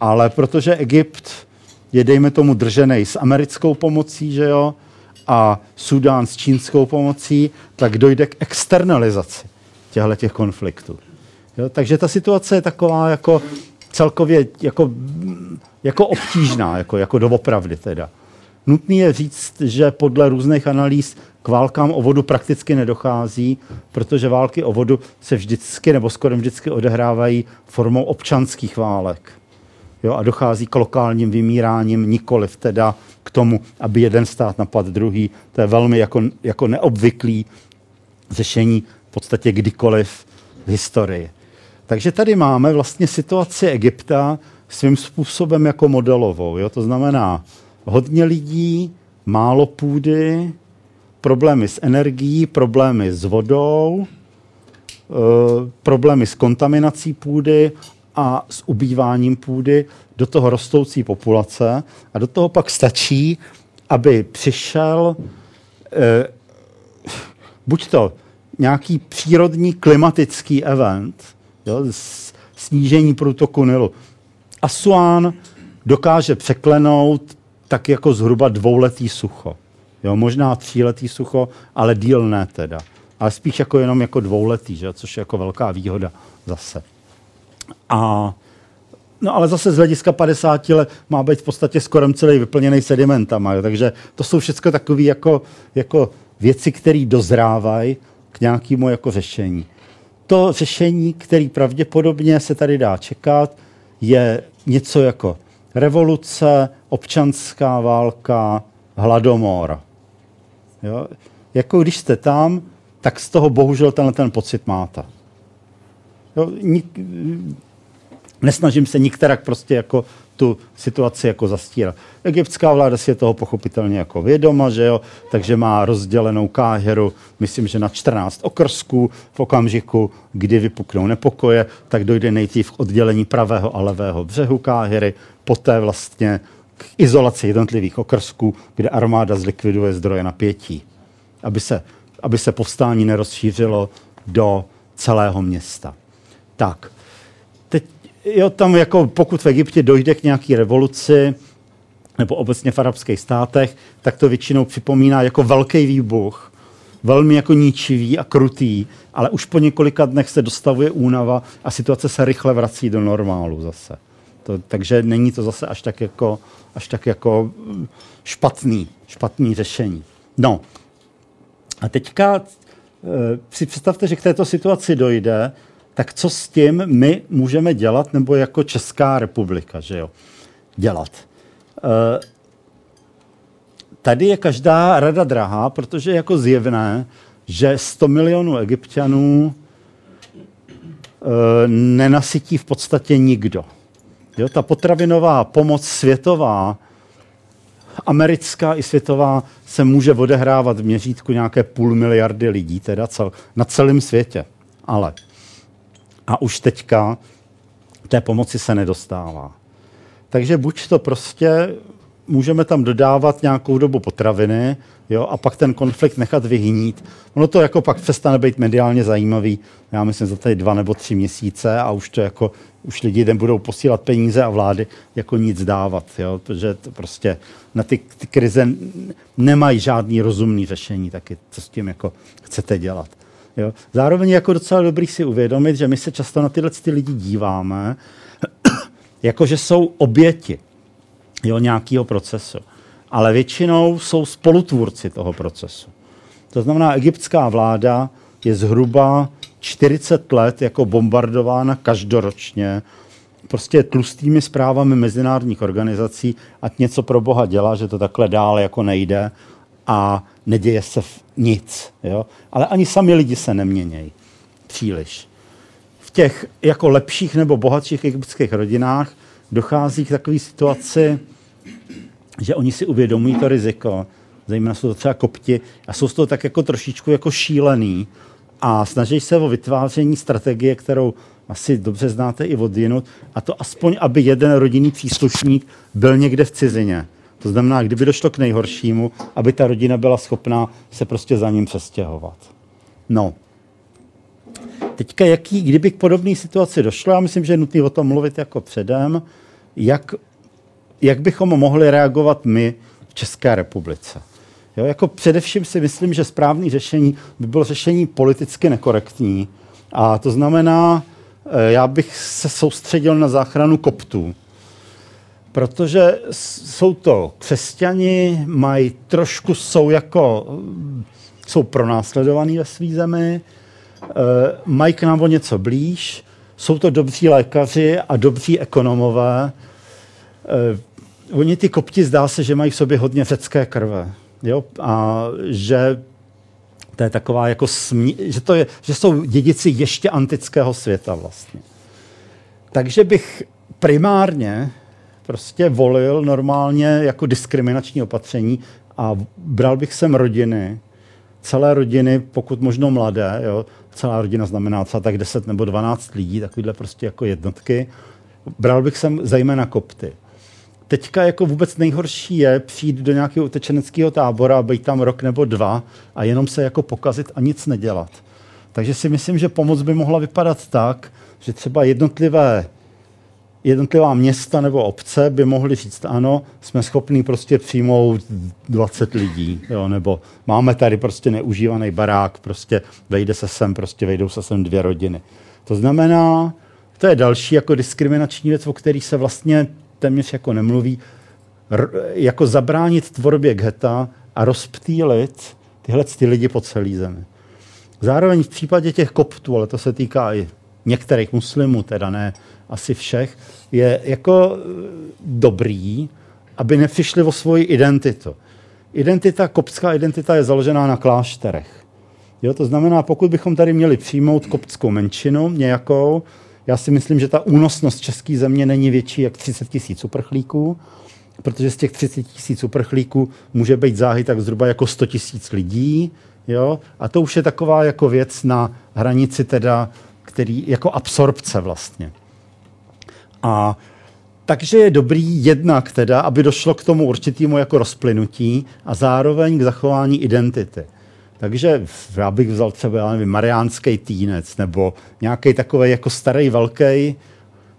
Ale protože Egypt je, dejme tomu, držený s americkou pomocí, že jo, a Sudán s čínskou pomocí, tak dojde k externalizaci těchto těch konfliktů. Jo, takže ta situace je taková jako celkově jako, jako obtížná, jako, jako doopravdy teda. Nutný je říct, že podle různých analýz k válkám o vodu prakticky nedochází, protože války o vodu se vždycky nebo skoro vždycky odehrávají formou občanských válek. Jo, a dochází k lokálním vymíráním, nikoliv teda k tomu, aby jeden stát napad druhý. To je velmi jako, jako neobvyklý řešení v podstatě kdykoliv v historii. Takže tady máme vlastně situaci Egypta svým způsobem jako modelovou. Jo? To znamená hodně lidí, málo půdy, problémy s energií, problémy s vodou, e, problémy s kontaminací půdy a s ubýváním půdy, do toho rostoucí populace a do toho pak stačí, aby přišel e, buď to nějaký přírodní klimatický event, jo, snížení průtoku Nilu. Asuán dokáže překlenout tak jako zhruba dvouletý sucho. Jo, možná tříletý sucho, ale díl ne teda. Ale spíš jako jenom jako dvouletý, že? což je jako velká výhoda zase. A No ale zase z hlediska 50 let má být v podstatě skoro celý vyplněný sedimentama. Jo? Takže to jsou všechno takové jako, jako věci, které dozrávají k nějakému jako řešení to řešení, který pravděpodobně se tady dá čekat, je něco jako revoluce, občanská válka, hladomor. Jo? Jako když jste tam, tak z toho bohužel tenhle ten pocit máte. Jo? Nik, nesnažím se nikterak prostě jako tu situaci jako zastírat. Egyptská vláda si je toho pochopitelně jako vědoma, že jo, takže má rozdělenou Káheru, myslím, že na 14 okrsků v okamžiku, kdy vypuknou nepokoje, tak dojde nejdřív k oddělení pravého a levého břehu Káhery, poté vlastně k izolaci jednotlivých okrsků, kde armáda zlikviduje zdroje napětí, aby se, aby se povstání nerozšířilo do celého města. Tak, teď jo, tam jako pokud v Egyptě dojde k nějaké revoluci, nebo obecně v arabských státech, tak to většinou připomíná jako velký výbuch, velmi jako ničivý a krutý, ale už po několika dnech se dostavuje únava a situace se rychle vrací do normálu zase. To, takže není to zase až tak jako, až tak jako mm, špatný, špatný řešení. No a teďka e, si představte, že k této situaci dojde, tak co s tím my můžeme dělat, nebo jako Česká republika, že jo, dělat. E, tady je každá rada drahá, protože je jako zjevné, že 100 milionů egyptianů e, nenasytí v podstatě nikdo. Jo, ta potravinová pomoc světová, americká i světová, se může odehrávat v měřítku nějaké půl miliardy lidí, teda cel, na celém světě. Ale a už teďka té pomoci se nedostává. Takže buď to prostě můžeme tam dodávat nějakou dobu potraviny jo, a pak ten konflikt nechat vyhnít. Ono to jako pak přestane být mediálně zajímavý, já myslím, za tady dva nebo tři měsíce a už to jako, už lidi budou posílat peníze a vlády jako nic dávat, jo, protože to prostě na ty, ty krize nemají žádný rozumný řešení taky, co s tím jako chcete dělat. Jo. Zároveň jako docela dobrý si uvědomit, že my se často na tyhle ty lidi díváme, <clears throat> jako že jsou oběti jo, nějakého procesu. Ale většinou jsou spolutvůrci toho procesu. To znamená, egyptská vláda je zhruba 40 let jako bombardována každoročně prostě tlustými zprávami mezinárodních organizací, ať něco pro Boha dělá, že to takhle dál jako nejde a neděje se nic. Jo? Ale ani sami lidi se neměnějí příliš. V těch jako lepších nebo bohatších egyptských rodinách dochází k takové situaci, že oni si uvědomují to riziko, zejména jsou to třeba kopti a jsou z toho tak jako trošičku jako šílený a snaží se o vytváření strategie, kterou asi dobře znáte i od jinut, a to aspoň, aby jeden rodinný příslušník byl někde v cizině. To znamená, kdyby došlo k nejhoršímu, aby ta rodina byla schopná se prostě za ním přestěhovat. No. Teďka, jaký, kdyby k podobné situaci došlo, já myslím, že je nutné o tom mluvit jako předem, jak, jak bychom mohli reagovat my v České republice. Jo, jako především si myslím, že správné řešení by bylo řešení politicky nekorektní. A to znamená, eh, já bych se soustředil na záchranu koptů. Protože jsou to křesťani, mají trošku, jsou jako, jsou pronásledovaní ve své zemi, eh, mají k nám o něco blíž, jsou to dobří lékaři a dobří ekonomové. Eh, oni ty kopti zdá se, že mají v sobě hodně řecké krve. Jo? A že to je taková jako smí, že, to je, že jsou dědici ještě antického světa vlastně. Takže bych primárně prostě volil normálně jako diskriminační opatření a bral bych sem rodiny, celé rodiny, pokud možno mladé, jo, celá rodina znamená třeba tak 10 nebo 12 lidí, takovýhle prostě jako jednotky, bral bych sem zejména kopty. Teďka jako vůbec nejhorší je přijít do nějakého utečeneckého tábora, být tam rok nebo dva a jenom se jako pokazit a nic nedělat. Takže si myslím, že pomoc by mohla vypadat tak, že třeba jednotlivé jednotlivá města nebo obce by mohly říct, ano, jsme schopní prostě přijmout 20 lidí, jo, nebo máme tady prostě neužívaný barák, prostě vejde se sem, prostě vejdou se sem dvě rodiny. To znamená, to je další jako diskriminační věc, o který se vlastně téměř jako nemluví, r, jako zabránit tvorbě geta a rozptýlit tyhle ty lidi po celé zemi. Zároveň v případě těch koptů, ale to se týká i některých muslimů, teda ne asi všech, je jako e, dobrý, aby nepřišli o svoji identitu. Identita, koptská identita je založená na klášterech. Jo, to znamená, pokud bychom tady měli přijmout koptskou menšinu nějakou, já si myslím, že ta únosnost české země není větší jak 30 tisíc uprchlíků, protože z těch 30 tisíc uprchlíků může být záhy tak zhruba jako 100 tisíc lidí. Jo? A to už je taková jako věc na hranici teda, který, jako absorpce vlastně. A takže je dobrý jednak teda, aby došlo k tomu určitému jako rozplynutí a zároveň k zachování identity. Takže já bych vzal třeba, já nevím, mariánský týnec nebo nějaký takový jako starý, velký,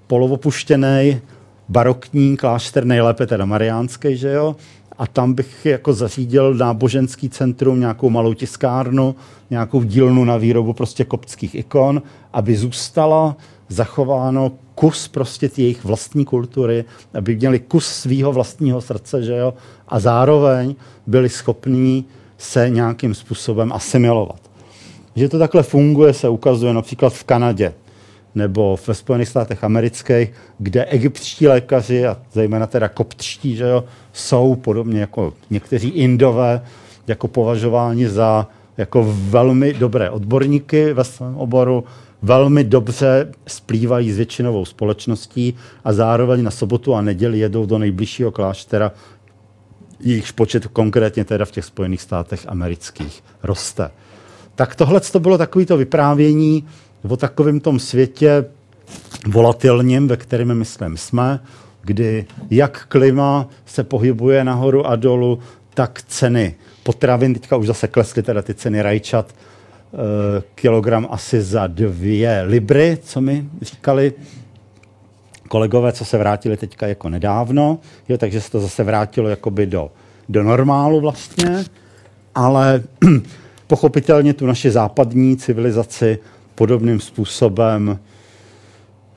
polovopuštěný, barokní klášter, nejlépe teda mariánský, že jo? A tam bych jako zařídil náboženský centrum, nějakou malou tiskárnu, nějakou dílnu na výrobu prostě koptských ikon, aby zůstala zachováno kus prostě jejich vlastní kultury, aby měli kus svého vlastního srdce, že jo? A zároveň byli schopní se nějakým způsobem asimilovat. Že to takhle funguje, se ukazuje například v Kanadě nebo ve Spojených státech amerických, kde egyptští lékaři, a zejména teda koptští, že jo, jsou podobně jako někteří indové, jako považováni za jako velmi dobré odborníky ve svém oboru, velmi dobře splývají s většinovou společností a zároveň na sobotu a neděli jedou do nejbližšího kláštera, jejichž počet konkrétně teda v těch Spojených státech amerických roste. Tak tohle to bylo takovýto vyprávění o takovém tom světě volatilním, ve kterém myslím jsme, kdy jak klima se pohybuje nahoru a dolů, tak ceny potravin, teďka už zase klesly teda ty ceny rajčat, kilogram asi za dvě libry, co mi říkali kolegové, co se vrátili teďka jako nedávno, jo, takže se to zase vrátilo jakoby do, do normálu vlastně, ale <clears throat> pochopitelně tu naši západní civilizaci podobným způsobem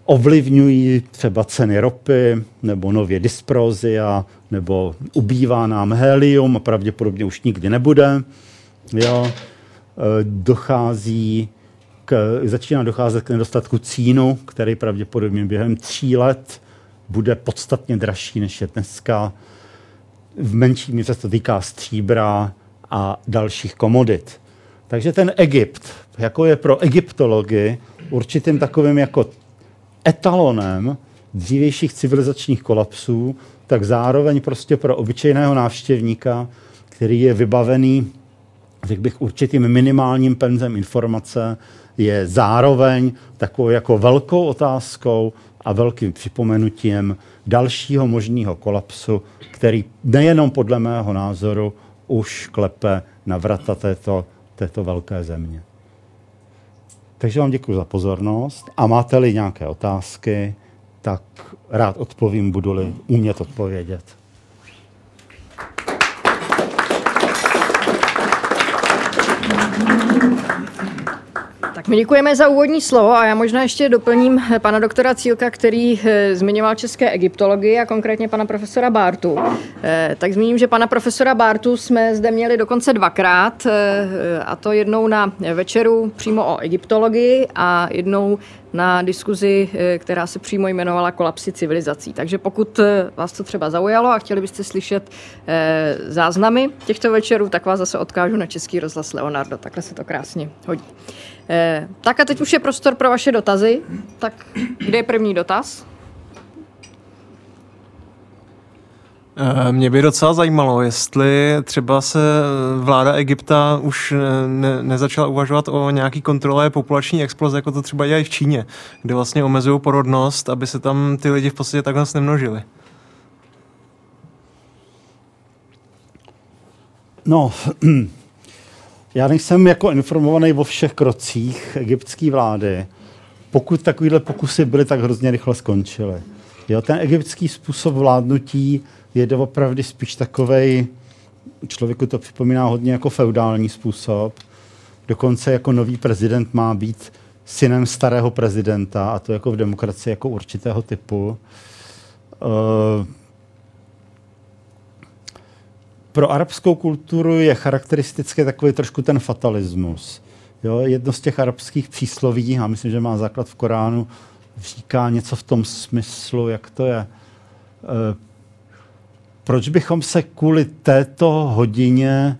ovlivňují třeba ceny ropy, nebo nově dysprozia, nebo ubývá nám helium a pravděpodobně už nikdy nebude. Jo. Eh, dochází k, začíná docházet k nedostatku cínu, který pravděpodobně během tří let bude podstatně dražší, než je dneska. V menší míře se to týká stříbra a dalších komodit. Takže ten Egypt, jako je pro egyptology určitým takovým jako etalonem dřívějších civilizačních kolapsů, tak zároveň prostě pro obyčejného návštěvníka, který je vybavený řekl bych, určitým minimálním penzem informace je zároveň takovou jako velkou otázkou a velkým připomenutím dalšího možného kolapsu, který nejenom podle mého názoru už klepe na vrata této, této velké země. Takže vám děkuji za pozornost a máte-li nějaké otázky, tak rád odpovím, budu-li umět odpovědět. Tak my děkujeme za úvodní slovo a já možná ještě doplním pana doktora Cílka, který eh, zmiňoval české egyptologii a konkrétně pana profesora Bartu. Eh, tak zmíním, že pana profesora Bartu jsme zde měli dokonce dvakrát eh, a to jednou na večeru přímo o egyptologii a jednou na diskuzi, která se přímo jmenovala Kolapsy civilizací. Takže pokud vás to třeba zaujalo a chtěli byste slyšet záznamy těchto večerů, tak vás zase odkážu na Český rozhlas Leonardo. Takhle se to krásně hodí. Eh, tak a teď už je prostor pro vaše dotazy. Tak kde je první dotaz? Eh, mě by docela zajímalo, jestli třeba se vláda Egypta už ne, nezačala uvažovat o nějaký kontrole populační exploze, jako to třeba dělají v Číně, kde vlastně omezují porodnost, aby se tam ty lidi v podstatě takhle nemnožili. No, <clears throat> Já nejsem jako informovaný o všech krocích egyptské vlády. Pokud takovéhle pokusy byly, tak hrozně rychle skončily. Jo, ten egyptský způsob vládnutí je opravdu spíš takový, člověku to připomíná hodně jako feudální způsob. Dokonce jako nový prezident má být synem starého prezidenta, a to jako v demokracii jako určitého typu. Uh, pro arabskou kulturu je charakteristický takový trošku ten fatalismus. Jo, jedno z těch arabských přísloví, a myslím, že má základ v Koránu, říká něco v tom smyslu, jak to je. E, proč bychom se kvůli této hodině,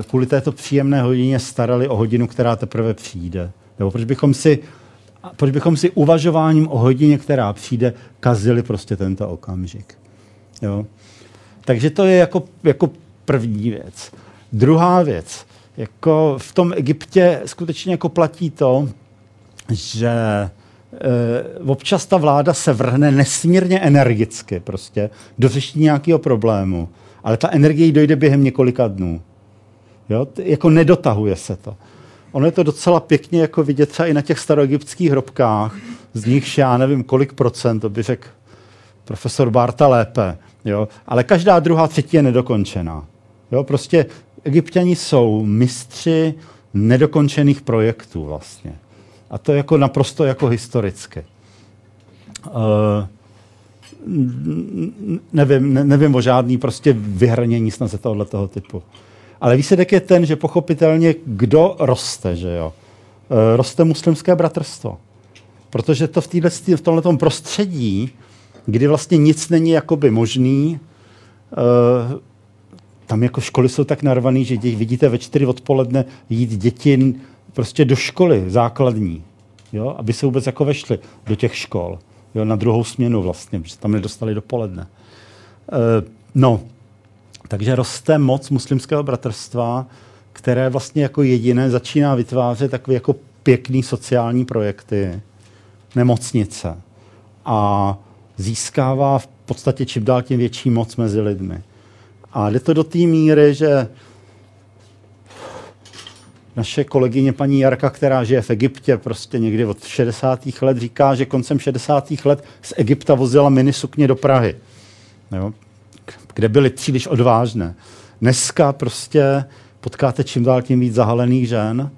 e, kvůli této příjemné hodině starali o hodinu, která teprve přijde? Nebo proč bychom si, proč bychom si uvažováním o hodině, která přijde, kazili prostě tento okamžik? Jo? Takže to je jako, jako první věc. Druhá věc, jako v tom Egyptě skutečně jako platí to, že občas ta vláda se vrhne nesmírně energicky prostě do řešení nějakého problému, ale ta energie dojde během několika dnů. Jo? Jako nedotahuje se to. Ono je to docela pěkně jako vidět třeba i na těch staroegyptských hrobkách, z nich já nevím kolik procent, to by řekl profesor Barta lépe, jo? ale každá druhá třetí je nedokončená. Jo? Prostě egyptiani jsou mistři nedokončených projektů vlastně. A to je jako naprosto jako historicky. Uh, nevím, ne, nevím o žádný prostě vyhranění snad ze tohoto typu. Ale výsledek je ten, že pochopitelně kdo roste, že jo? Uh, roste muslimské bratrstvo. Protože to v, týhle, v tomhle prostředí, kdy vlastně nic není jakoby možný, uh, tam jako školy jsou tak narvaný, že dě, vidíte ve čtyři odpoledne jít děti prostě do školy základní, jo, aby se vůbec jako vešli do těch škol, jo, na druhou směnu vlastně, protože tam nedostali dopoledne. E, no, takže roste moc muslimského bratrstva, které vlastně jako jediné začíná vytvářet takové jako pěkný sociální projekty, nemocnice a získává v podstatě čím dál tím větší moc mezi lidmi. A jde to do té míry, že naše kolegyně paní Jarka, která žije v Egyptě prostě někdy od 60. let, říká, že koncem 60. let z Egypta vozila minisukně do Prahy, jo, kde byly příliš odvážné. Dneska prostě potkáte čím dál tím víc zahalených žen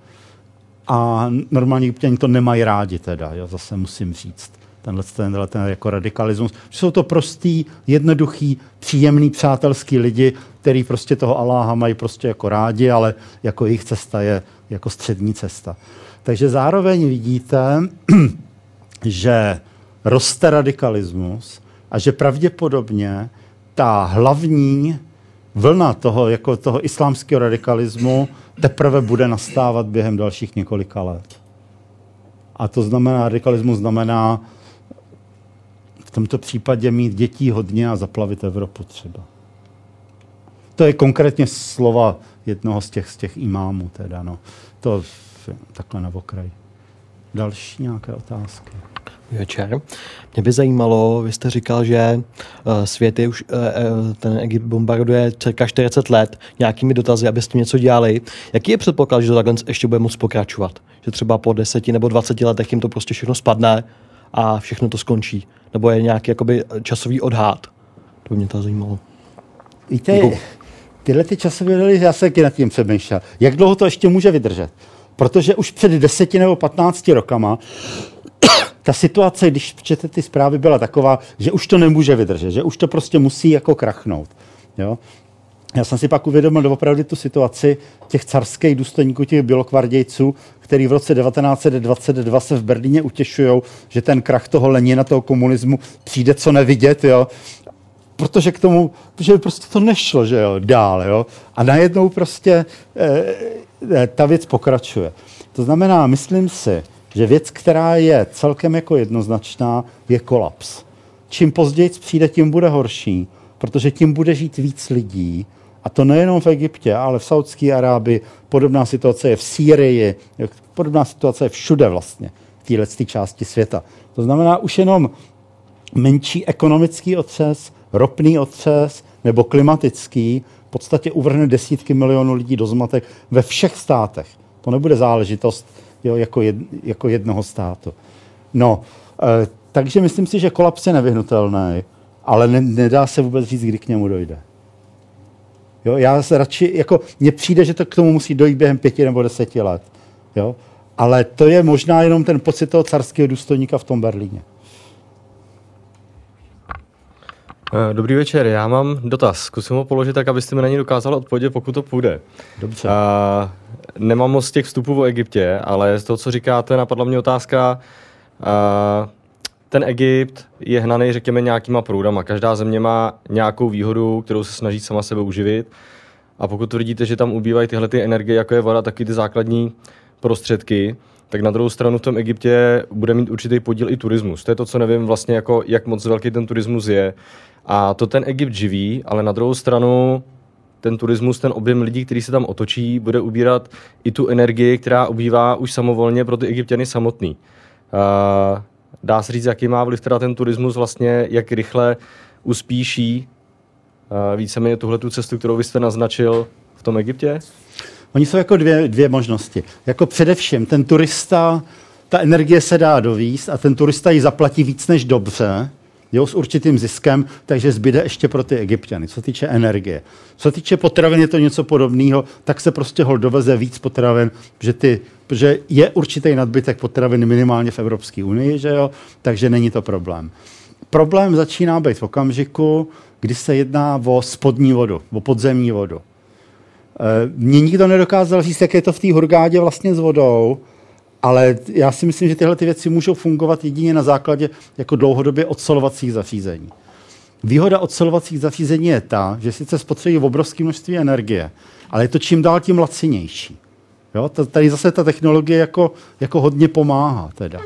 a normální egyptěni to nemají rádi teda, jo, zase musím říct tenhle, tenhle ten jako radikalismus. Jsou to prostý, jednoduchý, příjemný, přátelský lidi, který prostě toho Aláha mají prostě jako rádi, ale jako jejich cesta je jako střední cesta. Takže zároveň vidíte, <clears throat> že roste radikalismus a že pravděpodobně ta hlavní vlna toho, jako toho islámského radikalismu teprve bude nastávat během dalších několika let. A to znamená, radikalismus znamená tomto případě mít dětí hodně a zaplavit Evropu třeba. To je konkrétně slova jednoho z těch, z těch imámů. Teda, no. To takhle na okraj. Další nějaké otázky? Večer. Mě by zajímalo, vy jste říkal, že uh, svět je už, uh, ten Egypt bombarduje cirka 40 let nějakými dotazy, abyste něco dělali. Jaký je předpoklad, že to takhle ještě bude moct pokračovat? Že třeba po 10 nebo 20 letech jim to prostě všechno spadne a všechno to skončí? Nebo je nějaký jakoby časový odhad? To by mě to zajímalo. Víte, jako... tyhle ty časové odhady, já se nad tím přemýšlel. Jak dlouho to ještě může vydržet? Protože už před deseti nebo patnácti rokama <coughs> ta situace, když čtete ty zprávy, byla taková, že už to nemůže vydržet, že už to prostě musí jako krachnout. Jo? Já jsem si pak uvědomil opravdu tu situaci těch carských důstojníků, těch bělokvardějců, který v roce 1922 se v Berlíně utěšují, že ten krach toho Lenina, toho komunismu přijde co nevidět, jo. Protože k tomu, protože prostě to nešlo, že jo, dál, jo. A najednou prostě e, ta věc pokračuje. To znamená, myslím si, že věc, která je celkem jako jednoznačná, je kolaps. Čím později přijde, tím bude horší, protože tím bude žít víc lidí, a to nejenom v Egyptě, ale v Saudské Arábii. Podobná situace je v Sýrii, podobná situace je všude vlastně, v téhle části světa. To znamená už jenom menší ekonomický otřes, ropný otřes nebo klimatický v podstatě uvrhne desítky milionů lidí do zmatek ve všech státech. To nebude záležitost jo, jako, jed, jako jednoho státu. No, e, takže myslím si, že kolaps je nevyhnutelný, ale ne, nedá se vůbec říct, kdy k němu dojde. Jo, já se radši, jako, mně přijde, že to k tomu musí dojít během pěti nebo deseti let. Jo? Ale to je možná jenom ten pocit toho carského důstojníka v tom Berlíně. Eh, dobrý večer, já mám dotaz. Zkusím ho položit tak, abyste mi na něj dokázal odpovědět, pokud to půjde. Dobře. Uh, nemám moc těch vstupů o Egyptě, ale z toho, co říkáte, napadla mě otázka. Uh, ten Egypt je hnaný, řekněme, nějakýma proudama. Každá země má nějakou výhodu, kterou se snaží sama sebe uživit. A pokud tvrdíte, že tam ubývají tyhle ty energie, jako je voda, taky ty základní prostředky, tak na druhou stranu v tom Egyptě bude mít určitý podíl i turismus. To je to, co nevím vlastně, jako, jak moc velký ten turismus je. A to ten Egypt živí, ale na druhou stranu ten turismus, ten objem lidí, který se tam otočí, bude ubírat i tu energii, která ubývá už samovolně pro ty egyptiany samotný. Uh, dá se říct, jaký má vliv teda ten turismus vlastně, jak rychle uspíší uh, víceméně tuhle tu cestu, kterou vy jste naznačil v tom Egyptě? Oni jsou jako dvě, dvě možnosti. Jako především ten turista, ta energie se dá dovíst a ten turista ji zaplatí víc než dobře, jo, s určitým ziskem, takže zbyde ještě pro ty egyptiany, co týče energie. Co týče potravin, je to něco podobného, tak se prostě hol doveze víc potravin, že ty, protože je určitý nadbytek potravin minimálně v Evropské unii, že jo, takže není to problém. Problém začíná být v okamžiku, kdy se jedná o spodní vodu, o podzemní vodu. E, Mně nikdo nedokázal říct, jak je to v té hurgádě vlastně s vodou, ale já si myslím, že tyhle ty věci můžou fungovat jedině na základě jako dlouhodobě odsolovacích zařízení. Výhoda odsolovacích zařízení je ta, že sice spotřebují obrovské množství energie, ale je to čím dál tím lacinější. Jo? Tady zase ta technologie jako, jako hodně pomáhá. Teda.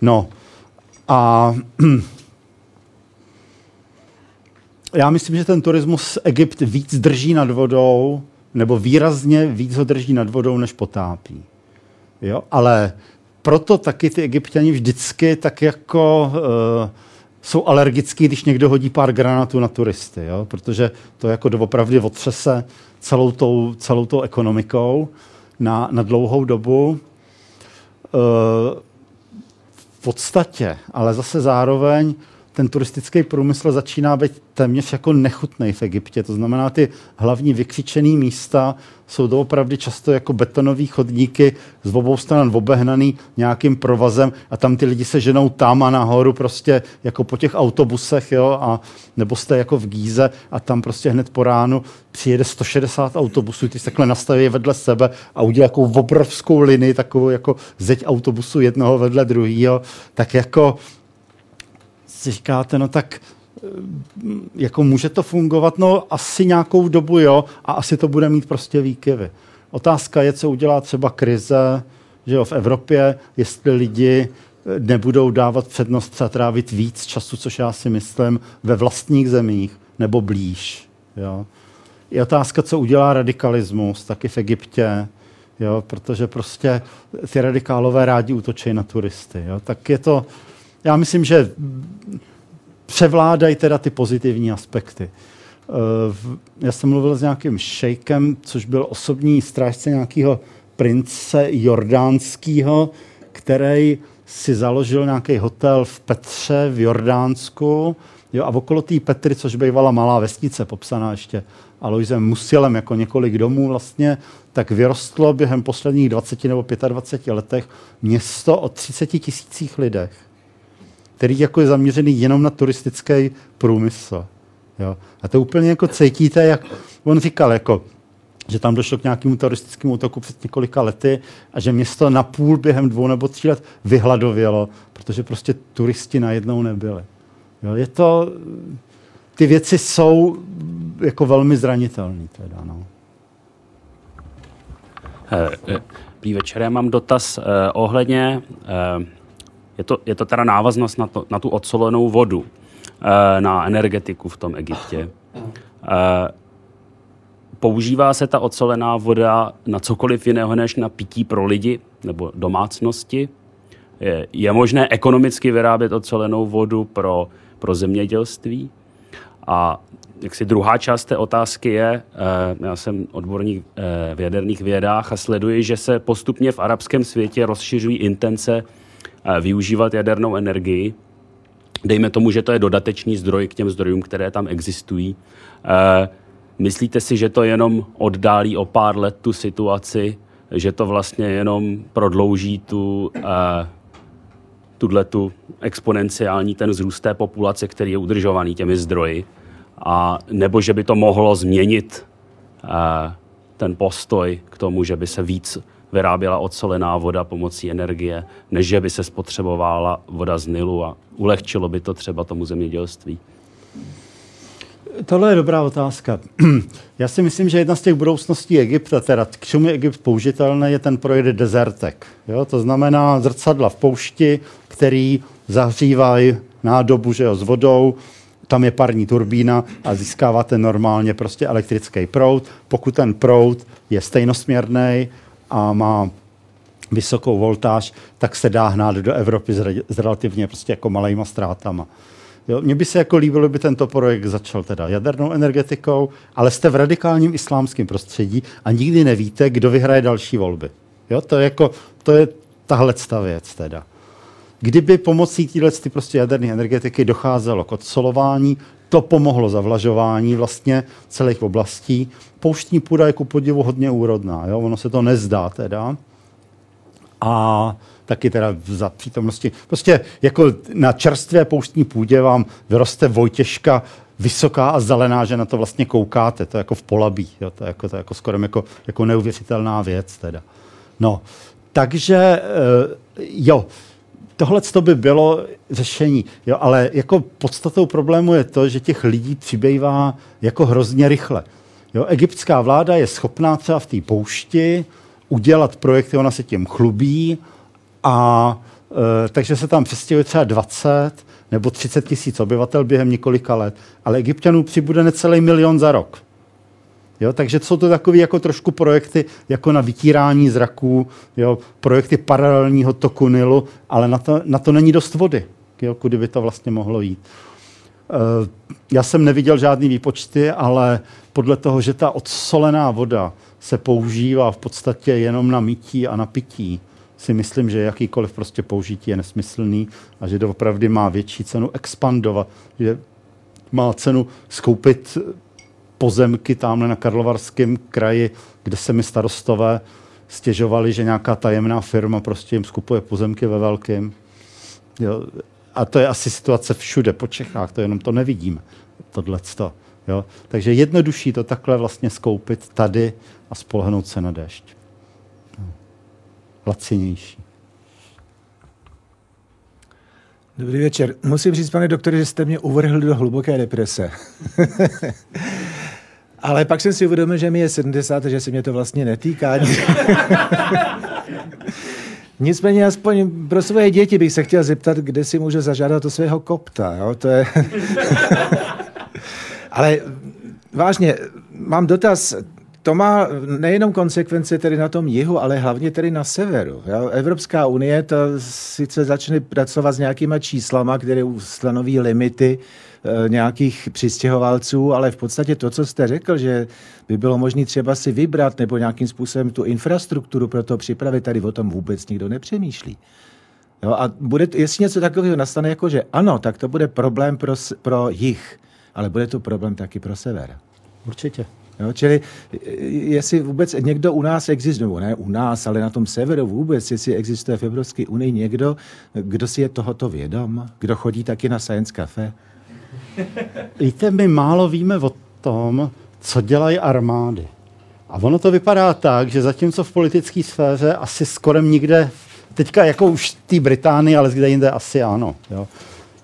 No a <clears throat> já myslím, že ten turismus Egypt víc drží nad vodou, nebo výrazně víc ho drží nad vodou, než potápí. Jo? Ale proto taky ty egyptiani vždycky tak jako uh, jsou alergický, když někdo hodí pár granátů na turisty, jo? protože to jako doopravdy otřese celou tou, celou tou ekonomikou na, na dlouhou dobu. Uh, v podstatě, ale zase zároveň ten turistický průmysl začíná být téměř jako nechutný v Egyptě. To znamená, ty hlavní vykřičené místa jsou doopravdy často jako betonové chodníky z obou stran obehnaný nějakým provazem a tam ty lidi se ženou tam a nahoru prostě jako po těch autobusech, jo, a nebo jste jako v Gíze a tam prostě hned po ránu přijede 160 autobusů, ty se takhle nastaví vedle sebe a udělá jako obrovskou linii, takovou jako zeď autobusu jednoho vedle druhého, tak jako si říkáte, no tak eh, jako může to fungovat, no asi nějakou dobu jo a asi to bude mít prostě výkyvy. Otázka je, co udělá třeba krize, že jo, v Evropě, jestli lidi eh, nebudou dávat přednost třeba trávit víc času, což já si myslím, ve vlastních zemích nebo blíž. Jo. Je otázka, co udělá radikalismus, taky v Egyptě, jo, protože prostě ty radikálové rádi útočí na turisty. Jo. Tak je to, já myslím, že převládají teda ty pozitivní aspekty. Eh, já jsem mluvil s nějakým šejkem, což byl osobní strážce nějakého prince jordánského, který si založil nějaký hotel v Petře v Jordánsku jo, a okolo té Petry, což bývala malá vesnice, popsaná ještě Aloisem Musilem jako několik domů vlastně, tak vyrostlo během posledních 20 nebo 25 letech město o 30 tisících lidech který jako je zaměřený jenom na turistický průmysl. Jo. A to úplně jako cítíte, jak on říkal, jako, že tam došlo k nějakému teroristickému útoku před několika lety a že město na půl během dvou nebo tří let vyhladovělo, protože prostě turisti najednou nebyli. Jo. Je to, ty věci jsou jako velmi zranitelné. Teda, no. Dobrý večer, já mám dotaz eh, ohledně eh, je to, je to teda návaznost na, to, na tu odsolenou vodu, eh, na energetiku v tom Egyptě. Eh, používá se ta odsolená voda na cokoliv jiného než na pití pro lidi nebo domácnosti? Je, je možné ekonomicky vyrábět odsolenou vodu pro, pro zemědělství? A jak si druhá část té otázky je, eh, já jsem odborník v jaderných vědách a sleduji, že se postupně v arabském světě rozšiřují intence využívat jadernou energii. Dejme tomu, že to je dodatečný zdroj k těm zdrojům, které tam existují. Eh, myslíte si, že to jenom oddálí o pár let tu situaci, že to vlastně jenom prodlouží tu, eh, tuhle tu exponenciální ten vzrůst té populace, který je udržovaný těmi zdroji, a nebo že by to mohlo změnit ten postoj k tomu, že by se víc vyráběla odsolená voda pomocí energie, než že by se spotřebovala voda z Nilu a ulehčilo by to třeba tomu zemědělství? Tohle je dobrá otázka. <clears throat> Já si myslím, že jedna z těch budoucností Egypta, teda k čemu je Egypt použitelný, je ten projekt Desertek. Jo? To znamená zrcadla v poušti, který zahřívají nádobu že jo, s vodou, tam je parní turbína a získáváte normálně prostě elektrický proud. Pokud ten proud je stejnosměrný a má vysokou voltáž, tak se dá hnát do Evropy s, relativně prostě jako malejma ztrátama. Jo, mně by se jako líbilo, by tento projekt začal teda jadernou energetikou, ale jste v radikálním islámském prostředí a nikdy nevíte, kdo vyhraje další volby. Jo, to je jako, to je tahle věc teda. Kdyby pomocí téhle prostě jaderné energetiky docházelo k odsolování, to pomohlo zavlažování vlastně celých oblastí. Pouštní půda je ku podivu hodně úrodná, jo? ono se to nezdá teda. A taky teda za přítomnosti. Prostě jako na čerstvé pouštní půdě vám vyroste Vojtěžka vysoká a zelená, že na to vlastně koukáte. To je jako v polabí. Jo? To je jako, to je jako skoro jako, jako neuvěřitelná věc teda. No, takže eh, jo, tohle to by bylo řešení. Jo, ale jako podstatou problému je to, že těch lidí přibývá jako hrozně rychle. Jo, egyptská vláda je schopná třeba v té poušti udělat projekty, ona se tím chlubí, a e, takže se tam přestěhuje třeba 20 nebo 30 tisíc obyvatel během několika let, ale egyptianů přibude necelý milion za rok. Jo, takže jsou to takové jako trošku projekty jako na vytírání zraků, jo, projekty paralelního toku Nilu, ale na to, na to není dost vody, jo, kudy by to vlastně mohlo jít. E, já jsem neviděl žádný výpočty, ale podle toho, že ta odsolená voda se používá v podstatě jenom na mytí a na pití, si myslím, že jakýkoliv prostě použití je nesmyslný a že to opravdu má větší cenu expandovat, že má cenu skoupit pozemky tamhle na Karlovarském kraji, kde se mi starostové stěžovali, že nějaká tajemná firma prostě jim skupuje pozemky ve velkém. Jo. A to je asi situace všude po Čechách, to jenom to nevidíme, tohleto. Jo. Takže jednodušší to takhle vlastně skoupit tady a spolehnout se na déšť lacinější. Dobrý večer. Musím říct, pane doktore, že jste mě uvrhl do hluboké deprese. <laughs> Ale pak jsem si uvědomil, že mi je 70 a že se mě to vlastně netýká. <laughs> Nicméně aspoň pro své děti bych se chtěl zeptat, kde si můžu zažádat o svého kopta. Jo? To je... <laughs> Ale vážně, mám dotaz to má nejenom konsekvence tedy na tom jihu, ale hlavně tedy na severu. Evropská unie to sice začne pracovat s nějakýma číslama, které stanoví limity nějakých přistěhovalců, ale v podstatě to, co jste řekl, že by bylo možné třeba si vybrat nebo nějakým způsobem tu infrastrukturu pro to připravit, tady o tom vůbec nikdo nepřemýšlí. Jo, a bude, jestli něco takového nastane, jako že ano, tak to bude problém pro, pro jich, ale bude to problém taky pro sever. Určitě. Jo, čili jestli vůbec někdo u nás existuje, nebo ne u nás, ale na tom severu vůbec, jestli existuje v Evropské unii někdo, kdo si je tohoto vědom, kdo chodí taky na Science Cafe? Víte, my málo víme o tom, co dělají armády. A ono to vypadá tak, že zatímco v politické sféře asi skoro nikde, teďka jako už té Británii, ale kde jinde asi ano. Jo.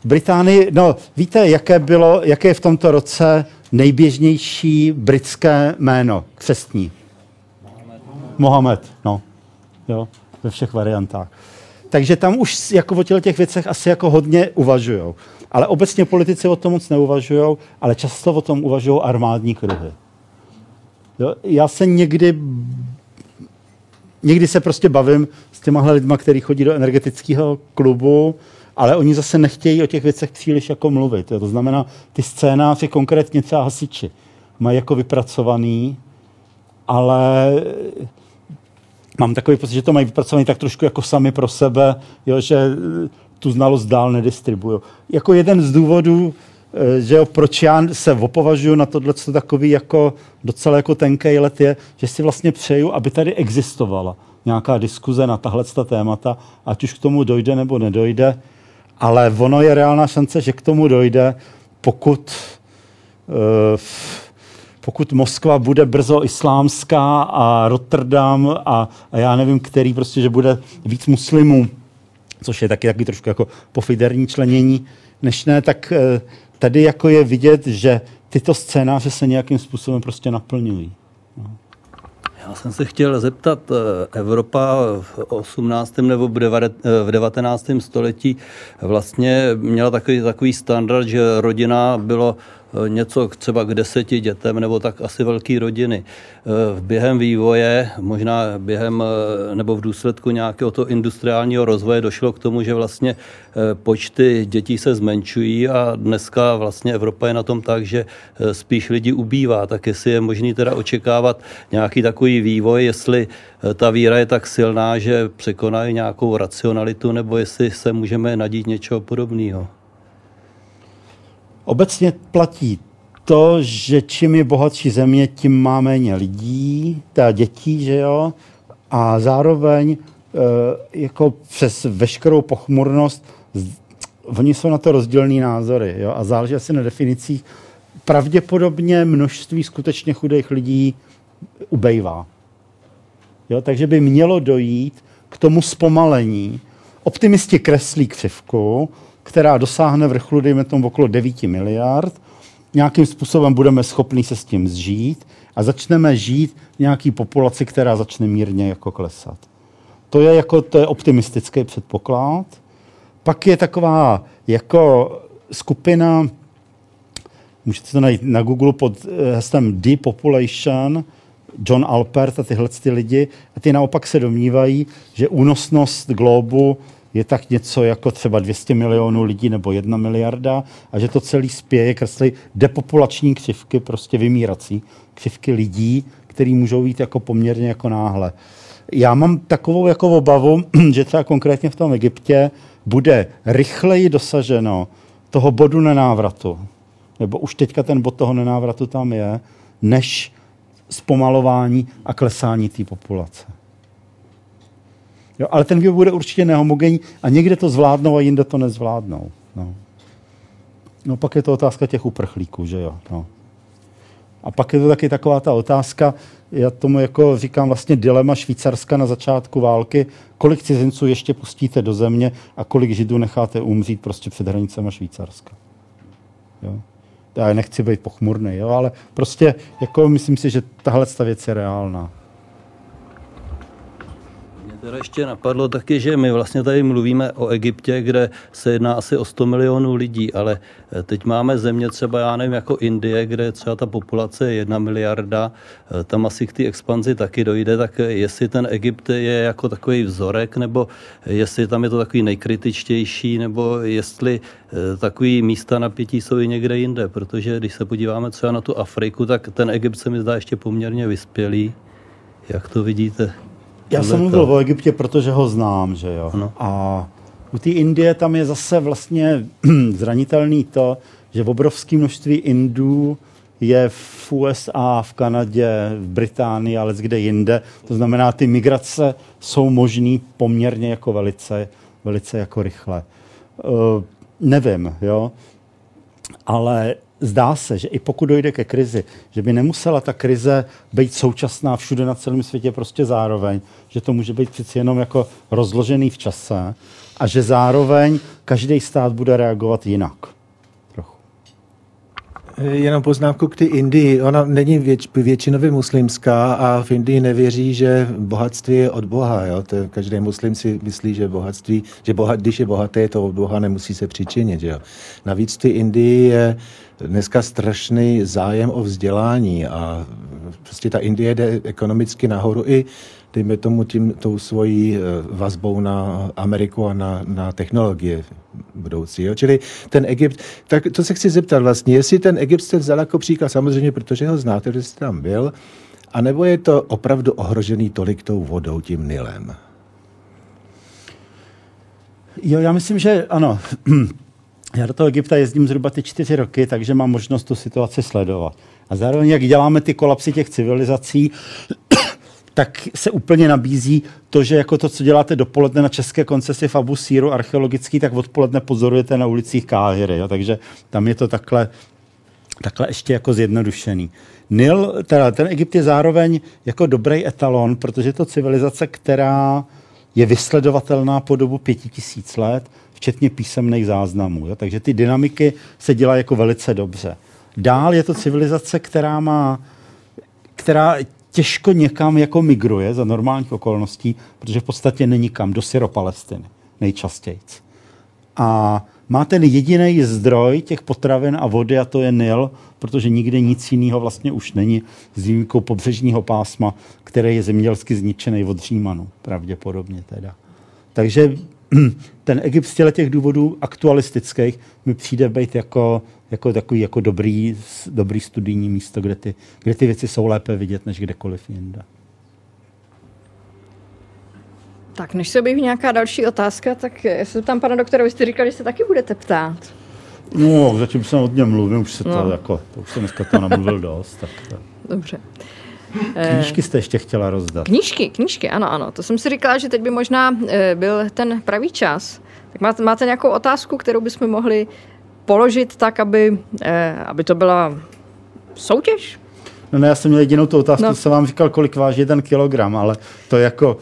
Británii, no víte, jaké bylo, jaké je v tomto roce nejběžnější britské jméno, křestní? Mohamed. no. Jo, ve všech variantách. Takže tam už jako o těch věcech asi jako hodně uvažují. Ale obecně politici o tom moc neuvažují, ale často o tom uvažují armádní kruhy. Jo, já se někdy někdy se prostě bavím s těma lidma, kteří chodí do energetického klubu ale oni zase nechtějí o těch věcech příliš jako mluvit. To znamená, ty scénáře, konkrétně třeba hasiči, mají jako vypracovaný, ale mám takový pocit, že to mají vypracovaný tak trošku jako sami pro sebe, jo, že tu znalost dál nedistribují. Jako jeden z důvodů, eh, že jo, proč já se opovažuji na tohle takový jako docela jako tenký let je, že si vlastně přeju, aby tady existovala nějaká diskuze na tahle témata, ať už k tomu dojde nebo nedojde, ale ono je reálná šance, že k tomu dojde, pokud, uh, pokud Moskva bude brzo islámská a Rotterdam a, a já nevím, který prostě, že bude víc muslimů, což je taky, taky trošku jako pofiderní členění, než ne, tak uh, tady jako je vidět, že tyto scénáře se nějakým způsobem prostě naplňují. Já jsem se chtěl zeptat, eh, Evropa v 18. nebo v 19. století vlastně měla takový, takový standard, že rodina bylo eh, něco třeba k deseti dětem nebo tak asi velké rodiny. V během vývoje, možná během nebo v důsledku nějakého toho industriálního rozvoje došlo k tomu, že vlastně počty dětí se zmenšují a dneska vlastně Evropa je na tom tak, že spíš lidí ubývá. Tak jestli je možný teda očekávat nějaký takový vývoj, jestli ta víra je tak silná, že překonají nějakou racionalitu, nebo jestli se můžeme nadít něčeho podobného. Obecně platí to, že čím je bohatší země, tím má méně lidí, teda dětí, že jo, a zároveň e, jako přes veškerou pochmurnost, oni jsou na to rozdílný názory, jo, a záleží asi na definicích. Pravděpodobně množství skutečně chudých lidí ubejvá. Jo, takže by mělo dojít k tomu zpomalení. Optimisti kreslí křivku, která dosáhne vrcholu, dejme tomu, okolo 9 miliard. Nějakým způsobem budeme schopni se s tím zžít a začneme žít v nějaký populaci, která začne mírně jako klesat. To je, jako, to je optimistický předpoklad. Pak je taková jako skupina, můžete to najít na Google pod heslem Depopulation, John Alpert a tyhle ty lidi, a ty naopak se domnívají, že únosnost globu je tak něco jako třeba 200 milionů lidí nebo jedna miliarda a že to celý spěje, kreslí depopulační křivky, prostě vymírací křivky lidí, který můžou být jako poměrně jako náhle. Já mám takovou jako obavu, <clears throat> že třeba konkrétně v tom Egyptě bude rychleji dosaženo toho bodu nenávratu, nebo už teďka ten bod toho nenávratu tam je, než zpomalování a klesání té populace. Jo, ale ten vývoj bude určitě nehomogenní a někde to zvládnou a jinde to nezvládnou. No. no pak je to otázka těch uprchlíků, že jo. No. A pak je to taky taková ta otázka, já tomu jako říkám vlastně dilema Švýcarska na začátku války, kolik cizinců ještě pustíte do země a kolik židů necháte umřít prostě před hranicemi Švýcarska. Jo já nechci být pochmurný, jo, ale prostě jako myslím si, že tahle věc je reálná. Teda ještě napadlo taky, že my vlastně tady mluvíme o Egyptě, kde se jedná asi o 100 milionů lidí, ale eh, teď máme země třeba, já nevím, jako Indie, kde třeba ta populace je jedna miliarda, eh, tam asi k té expanzi taky dojde, tak jestli ten Egypt je jako takový vzorek, nebo jestli tam je to takový nejkritičtější, nebo jestli eh, takový místa napětí jsou i někde jinde, protože když se podíváme třeba na tu Afriku, tak ten Egypt se mi zdá ještě poměrně vyspělý. Jak to vidíte? Já jsem mluvil o Egyptě, protože ho znám, že jo. Ano. A u té Indie tam je zase vlastně <clears throat> zranitelný to, že v obrovské množství Indů je v USA, v Kanadě, v Británii, ale kde jinde. To znamená, ty migrace jsou možný poměrně jako velice, velice jako rychle. Uh, nevím, jo. Ale zdá se, že i pokud dojde ke krizi, že by nemusela ta krize být současná všude na celém světě prostě zároveň, že to může být přeci jenom jako rozložený v čase a že zároveň každý stát bude reagovat jinak. Jenom poznámku k té Indii. Ona není věč, většinově muslimská a v Indii nevěří, že bohatství je od Boha. Jo? To každý muslim si myslí, že bohatství, že boha, když je bohaté, to od Boha nemusí se přičinit. Jo? Navíc ty Indii je dneska strašný zájem o vzdělání a prostě ta Indie jde ekonomicky nahoru i dejme tomu tím, tou svojí eh, vazbou na Ameriku a na, na technologie budoucí. Jo? Čili ten Egypt, tak to se chci zeptat vlastně, jestli ten Egypt jste vzal jako příklad, samozřejmě, protože ho znáte, že jste tam byl, a nebo je to opravdu ohrožený tolik tou vodou, tím Nilem? Jo, já myslím, že ano. <clears throat> Já do toho Egypta jezdím zhruba ty čtyři roky, takže mám možnost tu situaci sledovat. A zároveň, jak děláme ty kolapsy těch civilizací, tak se úplně nabízí to, že jako to, co děláte dopoledne na české koncesi v Abu Síru archeologický, tak odpoledne pozorujete na ulicích Káhyry. Jo? Takže tam je to takhle, takhle ještě jako zjednodušený. Nil, teda ten Egypt je zároveň jako dobrý etalon, protože je to civilizace, která je vysledovatelná po dobu pěti tisíc let, včetně písemných záznamů. Jo? Takže ty dynamiky se dělají jako velice dobře. Dál je to civilizace, která má která těžko někam jako migruje za normálních okolností, protože v podstatě není kam do Syropalestiny nejčastěji. A má ten jediný zdroj těch potravin a vody a to je Nil, protože nikde nic jiného vlastně už není s výjimkou pobřežního pásma, které je zemědělsky zničený od Římanů, pravděpodobně teda. Takže ten Egypt z těch důvodů aktualistických mi přijde být jako, jako takový jako dobrý, dobrý studijní místo, kde ty, kde ty věci jsou lépe vidět než kdekoliv jinde. Tak než se objeví nějaká další otázka, tak já se tam pana doktora, vy jste říkali, že se taky budete ptát. No, zatím jsem hodně mluvil, už se to no. jako, to už jsem dneska to namluvil dost. Tak to. Dobře. Knížky jste ještě chtěla rozdat. Knížky, knížky, ano, ano. To jsem si říkala, že teď by možná eh, byl ten pravý čas. Tak máte, máte nějakou otázku, kterou bychom mohli položit tak, aby, eh, aby to byla soutěž? No ne, já jsem měl jedinou tu otázku, no. jsem vám říkal, kolik váží jeden kilogram, ale to jako,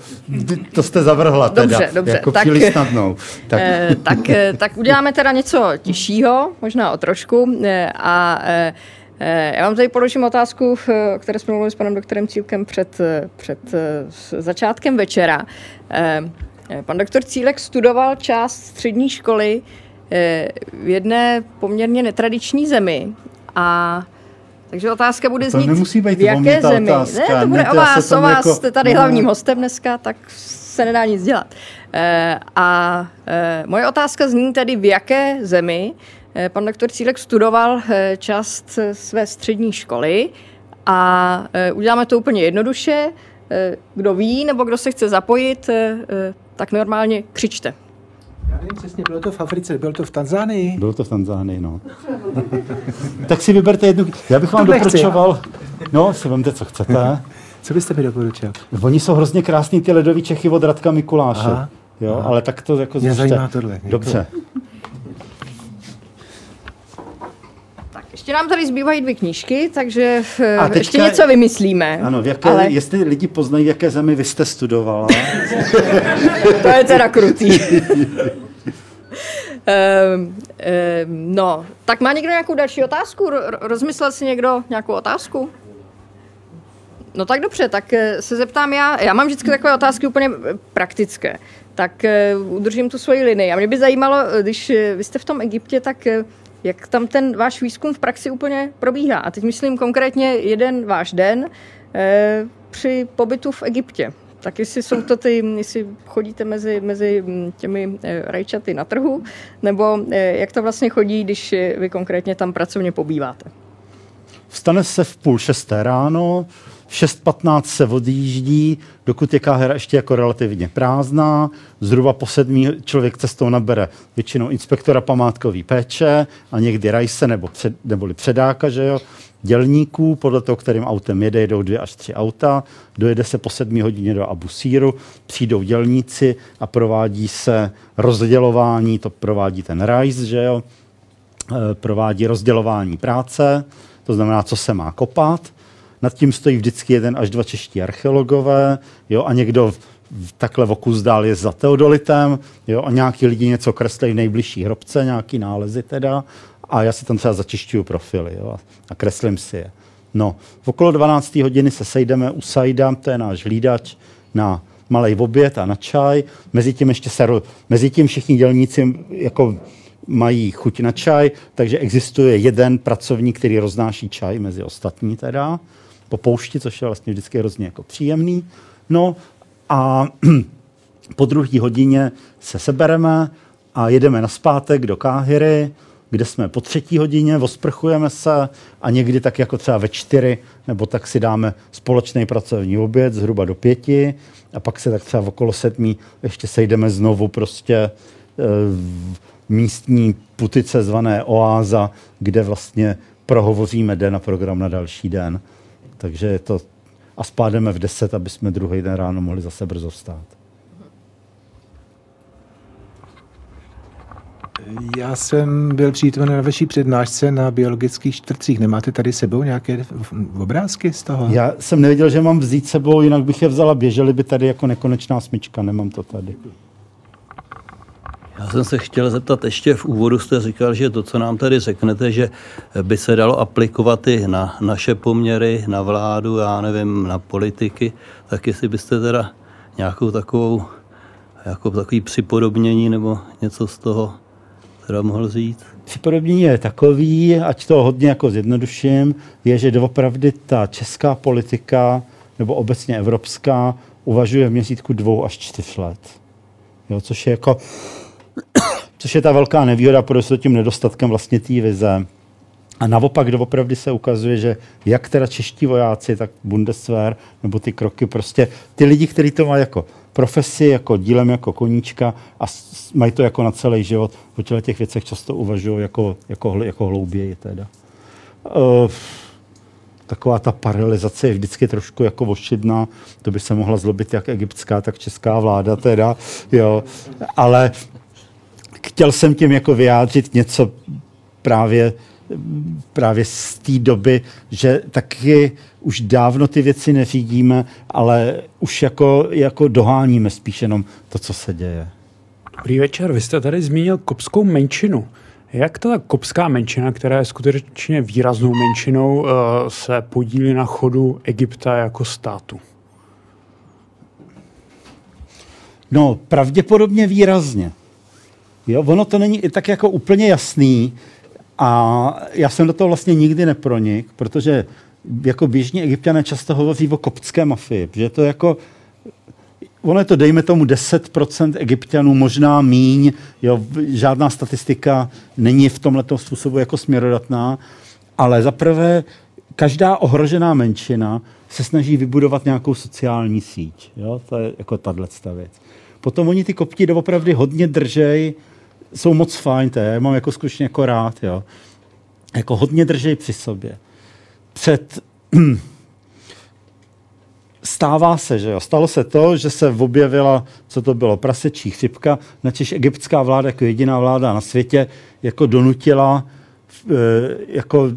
to jste zavrhla teda, dobře, dobře. jako tak, snadnou. <laughs> Tak. Eh, tak, eh, tak uděláme teda něco těžšího, možná o trošku eh, a eh, eh, já vám tady položím otázku, o které jsme mluvili s panem doktorem Cílkem před, eh, před začátkem večera. Pan doktor Cílek studoval část střední školy v jedné poměrně netradiční zemi a takže otázka bude znít, to nemusí být v jaké zemi. Otázka. Ne, to bude ne, o vás, o vás, jako... jste tady no. hlavním hostem dneska, tak se nedá nic dělat. E, a e, moje otázka zní tedy, v jaké zemi pan doktor Cílek studoval e, část své střední školy a uděláme to úplně jednoduše. Kdo ví nebo kdo se chce zapojit, tak normálně křičte. Já nevím přesně, bylo to v Africe, bylo to v Tanzánii? Bylo to v Tanzánii, no. <laughs> tak si vyberte jednu, já bych vám doporučoval, no, si vemte, co chcete. <laughs> Co byste mi doporučil? Oni jsou hrozně krásný, ty ledový Čechy od Radka Mikuláše. Aha. Jo, aha. ale tak to jako Mě zajímá tohle. Dobře. <laughs> ještě nám tady zbývají dvě knížky, takže eh, A teďka, ještě něco vymyslíme. Ano, v jaké, ale... jestli lidi poznají, v jaké zemi vy jste studovala. <laughs> to je teda krutý. Um, <laughs> um, no, tak má někdo nějakou další otázku? Rozmyslel si někdo nějakou otázku? No tak dobře, tak eh, se zeptám já. Já mám vždycky takové otázky úplně eh, praktické. Tak udržím tu svoji linii. A mě by zajímalo, když vy jste v tom Egyptě, tak jak tam ten váš výzkum v praxi úplně probíhá. A teď myslím konkrétně jeden váš den uh, při pobytu v Egyptě. Tak jestli jsou to ty, jestli chodíte mezi, mezi hm, těmi eh, rajčaty na trhu, nebo eh, jak to vlastně chodí, když vy konkrétně tam pracovně pobýváte? Vstane se v půl šesté ráno, 6.15 se odjíždí, dokud je káhera ještě jako relativně prázdná. Zhruba po sedmí člověk cestou nabere většinou inspektora památkové péče a někdy rajse nebo před, neboli předáka, že jo dělníků, podle toho, kterým autem jede, jedou dvě až tři auta, dojede se po sedmi hodině do Abusíru, přijdou dělníci a provádí se rozdělování, to provádí ten RISE, že jo, e, provádí rozdělování práce, to znamená, co se má kopat. Nad tím stojí vždycky jeden až dva čeští archeologové jo, a někdo takhle v okus dál je za teodolitem jo, a nějaký lidi něco kreslí v nejbližší hrobce, nějaký nálezy teda a já si tam třeba začišťuju profily jo, a kreslím si je. No, v okolo 12. hodiny se sejdeme u Sajda, to je náš hlídač, na malý oběd a na čaj. Mezi tím ještě se, mezi tím všichni dělníci jako mají chuť na čaj, takže existuje jeden pracovník, který roznáší čaj mezi ostatní teda, po poušti, což je vlastně vždycky hrozně jako příjemný. No a <clears throat> po druhé hodině se sebereme a jedeme na zpátek do Káhyry, kde jsme po třetí hodině, osprchujeme se a někdy tak jako třeba ve čtyři, nebo tak si dáme společný pracovní oběd zhruba do pěti a pak se tak třeba okolo sedmí ještě sejdeme znovu prostě e, v místní putice zvané Oáza, kde vlastně prohovoříme den a program na další den. Takže je to a spádeme v 10, aby jsme druhý den ráno mohli zase brzo vstát. Já jsem byl přítomen na vaší přednášce na biologických čtvrtcích. Nemáte tady sebou nějaké obrázky z toho? Já jsem nevěděl, že mám vzít sebou, jinak bych je vzala. Běželi by tady jako nekonečná smyčka. Nemám to tady. Já jsem se chtěl zeptat, ještě v úvodu jste říkal, že to, co nám tady řeknete, že by se dalo aplikovat i na naše poměry, na vládu, já nevím, na politiky, tak jestli byste teda nějakou takovou, jako takový připodobnění nebo něco z toho teda mohl říct? Připodobnění je takový, ať to hodně jako zjednoduším, je, že doopravdy ta česká politika nebo obecně evropská uvažuje v měřítku dvou až čtyř let. Jo, což je jako, což je ta velká nevýhoda, protože tím nedostatkem vlastně té vize. A naopak doopravdy se ukazuje, že jak teda čeští vojáci, tak Bundeswehr, nebo ty kroky, prostě ty lidi, kteří to mají jako profesi, jako dílem, jako koníčka a mají to jako na celý život, o těch věcech často uvažují jako, jako, jako hlouběji teda. Uh, taková ta paralizace je vždycky trošku jako ošidná. To by se mohla zlobit jak egyptská, tak česká vláda teda, jo. Ale chtěl jsem tím jako vyjádřit něco právě, právě z té doby, že taky už dávno ty věci neřídíme, ale už jako, jako doháníme spíš jenom to, co se děje. Dobrý večer, vy jste tady zmínil kopskou menšinu. Jak ta kopská menšina, která je skutečně výraznou menšinou, eh, se podílí na chodu Egypta jako státu? No, pravděpodobně výrazně. Jo, ono to není i tak jako úplně jasný a já jsem do toho vlastně nikdy nepronik, protože jako běžní egyptiané často hovoří o koptské mafii, že to jako ono je to, dejme tomu, 10% egyptianů, možná míň, jo, žádná statistika není v tomto způsobu jako směrodatná, ale zaprvé každá ohrožená menšina se snaží vybudovat nějakou sociální síť. Jo? To je jako tahle věc. Potom oni ty kopti doopravdy hodně držej, jsou moc fajn, to je, mám jako skutečně jako rád, jo. Jako hodně držej při sobě. Před <clears throat> stává se, že jo. Stalo se to, že se objevila, co to bylo, prasečí chřipka, načež egyptská vláda jako jediná vláda na světě jako donutila e, jako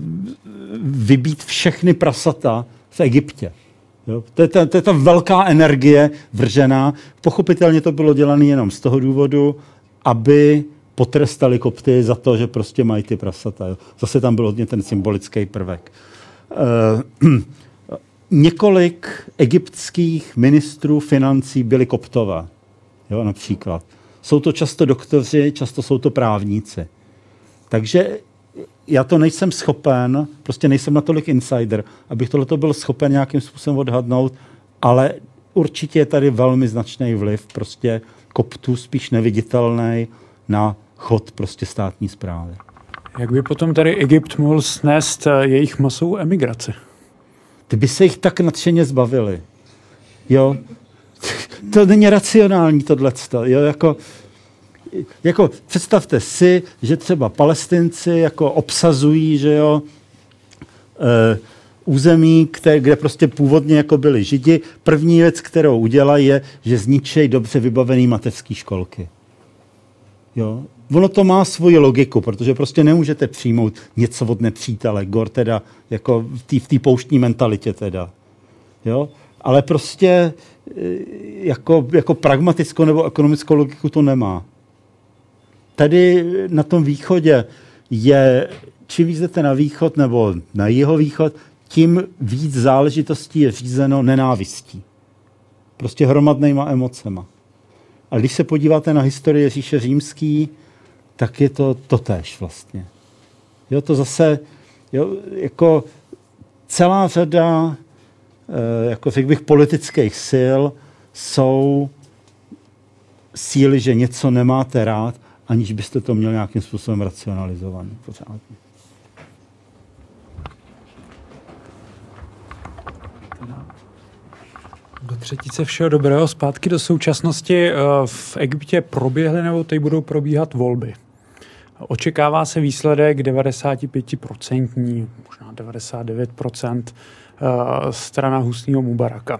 vybít všechny prasata v Egyptě. Jo? To, je ta, to je ta velká energie vržená. Pochopitelně to bylo dělané jenom z toho důvodu, aby potrestali kopty za to, že prostě mají ty prasata. Zase tam byl hodně ten symbolický prvek. E, <clears throat> několik egyptských ministrů financí byli koptové, jo, například. Jsou to často doktoři, často jsou to právníci. Takže já to nejsem schopen, prostě nejsem natolik insider, abych tohleto byl schopen nějakým způsobem odhadnout, ale určitě je tady velmi značný vliv prostě koptů, spíš neviditelný na chod prostě státní zprávy. Jak by potom tady Egypt mohl snést eh, jejich masovou emigraci? ty by se jich tak nadšeně zbavili. Jo? <laughs> To není racionální tohleto. Jo? Jako, jako představte si, že třeba palestinci jako obsazují, že jo, e, území, které, kde prostě původně jako byli židi. První věc, kterou udělají, je, že zničejí dobře vybavený mateřské školky. Jo? Ono to má svoji logiku, protože prostě nemůžete přijmout něco od nepřítele, gor teda jako v té pouštní mentalitě teda. Jo? Ale prostě e, jako, jako pragmatickou nebo ekonomickou logiku to nemá. Tady na tom východě je, čím víc jdete na východ nebo na jeho východ, tím víc záležitostí je řízeno nenávistí. Prostě hromadnýma emocema. A když se podíváte na historii říše římský, tak je to totéž vlastně. Jo, to zase, jo, jako celá řada, eh, jako řekl bych, politických sil jsou síly, že něco nemáte rád, aniž byste to měl nějakým způsobem racionalizovaný pořádně. Do třetice všeho dobrého zpátky do současnosti. Eh, v Egyptě proběhly nebo teď budou probíhat volby. Očekává se výsledek 95%, možná 99% eh, strana Husního Mubaraka.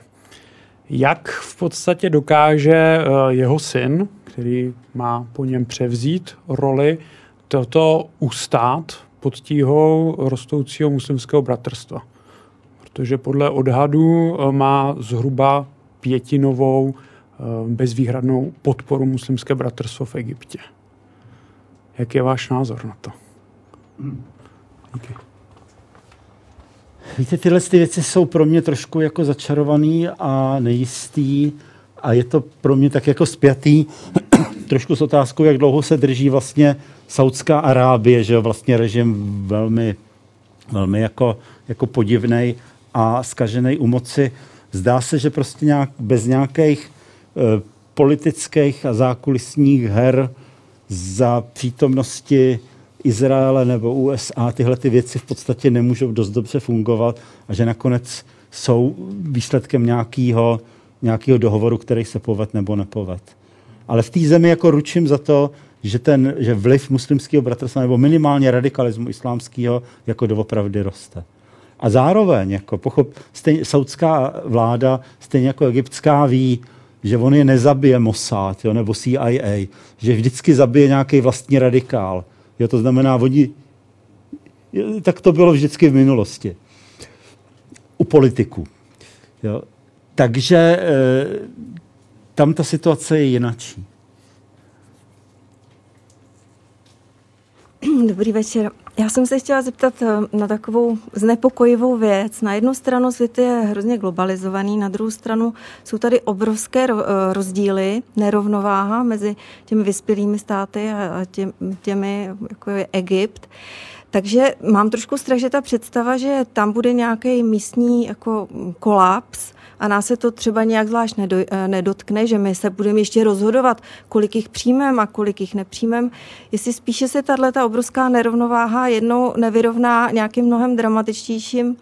Jak v podstatě dokáže eh, jeho syn, který má po něm převzít roli, toto ustát pod tíhou rostoucího muslimského bratrstva? Protože podle odhadů eh, má zhruba pětinovou bezvýhradnou podporu muslimské bratrstvo v Egyptě. Jak je váš názor na to? Díky. Víte, tyhle ty věci jsou pro mě trošku jako začarovaný a nejistý a je to pro mě tak jako spjatý <clears throat> trošku s otázkou, jak dlouho se drží vlastně Saudská Arábie, že jo, vlastně režim velmi, velmi jako, jako podivnej a skažený u moci. Zdá se, že prostě nějak, bez nějakých e, politických a zákulisních her za přítomnosti Izraele nebo USA tyhle ty věci v podstatě nemůžou dost dobře fungovat a že nakonec jsou výsledkem nějakého nějakého dohovoru, který se poved nebo nepoved. Ale v té zemi jako ručím za to, že, ten, že vliv muslimského bratrstva nebo minimálně radikalismu islámského jako doopravdy roste. A zároveň, jako pochop, stejně, saudská vláda, stejně jako egyptská, ví, že on je nezabije Mossad jo, nebo CIA, že vždycky zabije nějaký vlastní radikál. Jo, to znamená, oni, tak to bylo vždycky v minulosti. U politiků. Jo. Takže e, tam ta situace je jinačí. Dobrý večer. Já jsem se chtěla zeptat eh, na takovou znepokojivou věc. Na jednu stranu svět je hrozně globalizovaný, na druhou stranu jsou tady obrovské eh, rozdíly, nerovnováha mezi těmi vyspělými státy a těmi, jako je Egypt. Takže mám trošku strach, že ta představa, že tam bude nějaký místní jako kolaps, a nás se to třeba nějak zvlášť nedo, eh, nedotkne, že my se budeme ještě rozhodovat, kolik jich přijmem a kolik jich nepřijmem, jestli spíše se tahle obrovská nerovnováha jednou nevyrovná nějakým mnohem dramatičtějším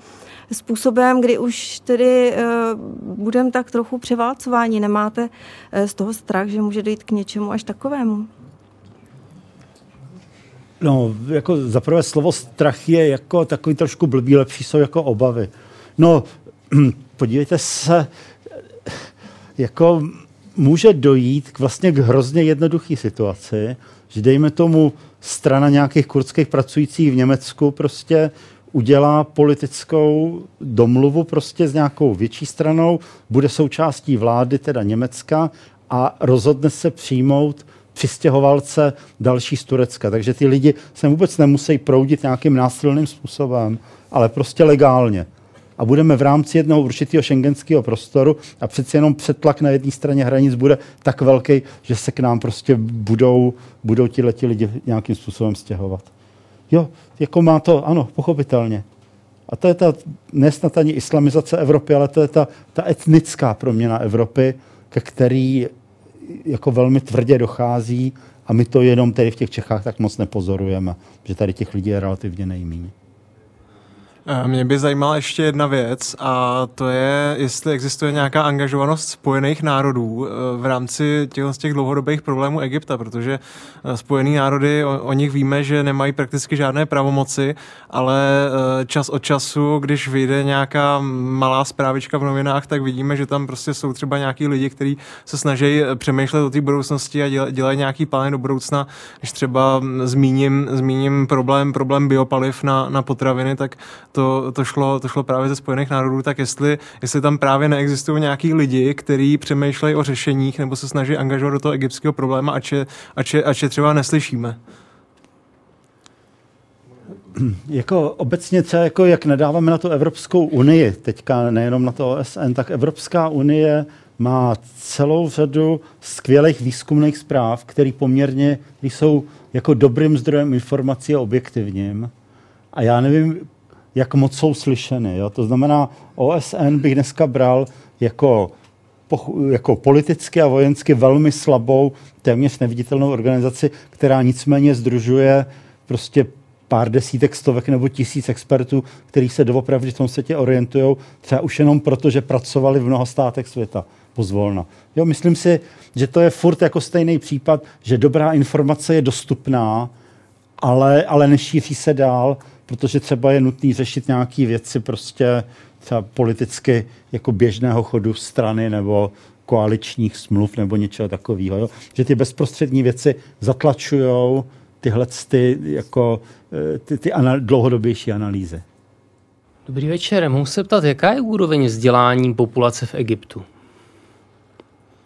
způsobem, kdy už tedy uh, budeme tak trochu převálcování. Nemáte uh, z toho strach, že může dojít k něčemu až takovému? No, jako zaprvé slovo strach je jako takový trošku blbý, lepší jsou jako obavy. No, <clears throat> podívejte se, jako může dojít k vlastně k hrozně jednoduché situaci, že dejme tomu strana nějakých kurdských pracujících v Německu prostě udělá politickou domluvu prostě s nějakou větší stranou, bude součástí vlády, teda Německa, a rozhodne se přijmout přistěhovalce další z Turecka. Takže ty lidi se vůbec nemusí proudit nějakým násilným způsobem, ale prostě legálně a budeme v rámci jednoho určitého šengenského prostoru a přeci jenom přetlak na jedné straně hranic bude tak velký, že se k nám prostě budou, budou ti lidi nějakým způsobem stěhovat. Jo, jako má to, ano, pochopitelně. A to je ta nesnad ani islamizace Evropy, ale to je ta, ta etnická proměna Evropy, ke který jako velmi tvrdě dochází a my to jenom tady v těch Čechách tak moc nepozorujeme, že tady těch lidí je relativně nejméně. Eh, mě by zajímala ještě jedna věc a to je, jestli existuje nějaká angažovanost Spojených národů eh, v rámci těch, těch dlouhodobých problémů Egypta, protože eh, Spojený národy, o, o nich víme, že nemají prakticky žádné pravomoci, ale čas od času, když vyjde nějaká malá zprávička v novinách, tak vidíme, že tam prostě jsou třeba nějaký lidi, kteří se snaží přemýšlet o té budoucnosti a dělají nějaký plány do budoucna. Když třeba zmíním, zmíním problém, problém biopaliv na, na potraviny, tak to, to, šlo, to šlo právě ze Spojených národů, tak jestli, jestli tam právě neexistují nějaký lidi, kteří přemýšlejí o řešeních nebo se snaží angažovat do toho egyptského problému, ač je, ač je, ač je třeba neslyšíme. <clears throat> Jako obecně třeba, jako jak nadáváme na to Evropskou unii, teďka nejenom na to OSN, tak Evropská unie má celou řadu skvělých výzkumných zpráv, které poměrně jsou jako dobrým zdrojem informací a objektivním. A já nevím, jak moc jsou slyšeny. Jo? To znamená, OSN bych dneska bral jako, jako politicky a vojensky velmi slabou, téměř neviditelnou organizaci, která nicméně združuje prostě pár desítek, stovek nebo tisíc expertů, kteří se doopravdy v tom světě orientují, třeba už jenom proto, že pracovali v mnoha státech světa pozvolna. Jo, myslím si, že to je furt jako stejný případ, že dobrá informace je dostupná, ale, ale nešíří se dál, protože třeba je nutný řešit nějaké věci prostě třeba politicky jako běžného chodu strany nebo koaličních smluv nebo něčeho takového. Jo? Že ty bezprostřední věci zatlačují tyhle ty, jako, eh, ty, ty anal- dlouhodobější analýzy. Dobrý večer. Mohu se ptat, jaká je úroveň vzdělání populace v Egyptu?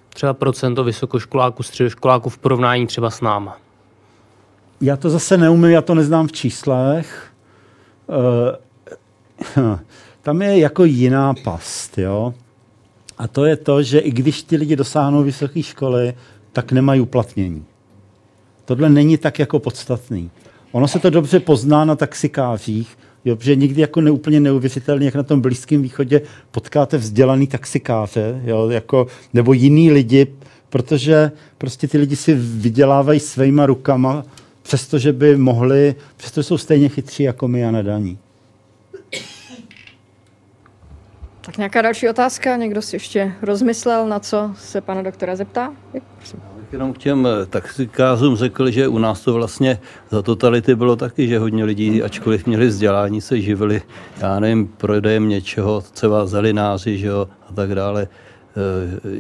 Třeba procento vysokoškoláků, středoškoláků v porovnání třeba s náma. Já to zase neumím, já to neznám v číslech. Uh, <laughs> tam je jako jiná past, jo. A to je to, že i když ty lidi dosáhnou vysoké školy, tak nemají uplatnění. Tohle není tak jako podstatný. Ono se to dobře pozná na taxikářích, jo, protože nikdy jako neúplně neuvěřitelně, jak na tom Blízkém východě potkáte vzdělaný taxikáře, jo, jako, nebo jiný lidi, protože prostě ty lidi si vydělávají svýma rukama, přestože by mohli, přestože jsou stejně chytří jako my a nedaní. Tak nějaká další otázka? Někdo si ještě rozmyslel, na co se pana doktora zeptá? Jenom k těm eh, taxikářům řekl, že u nás to vlastně za totality bylo taky, že hodně lidí, ačkoliv měli vzdělání, se živili, já nevím, prodejem něčeho, třeba zelináři, že jo, a tak dále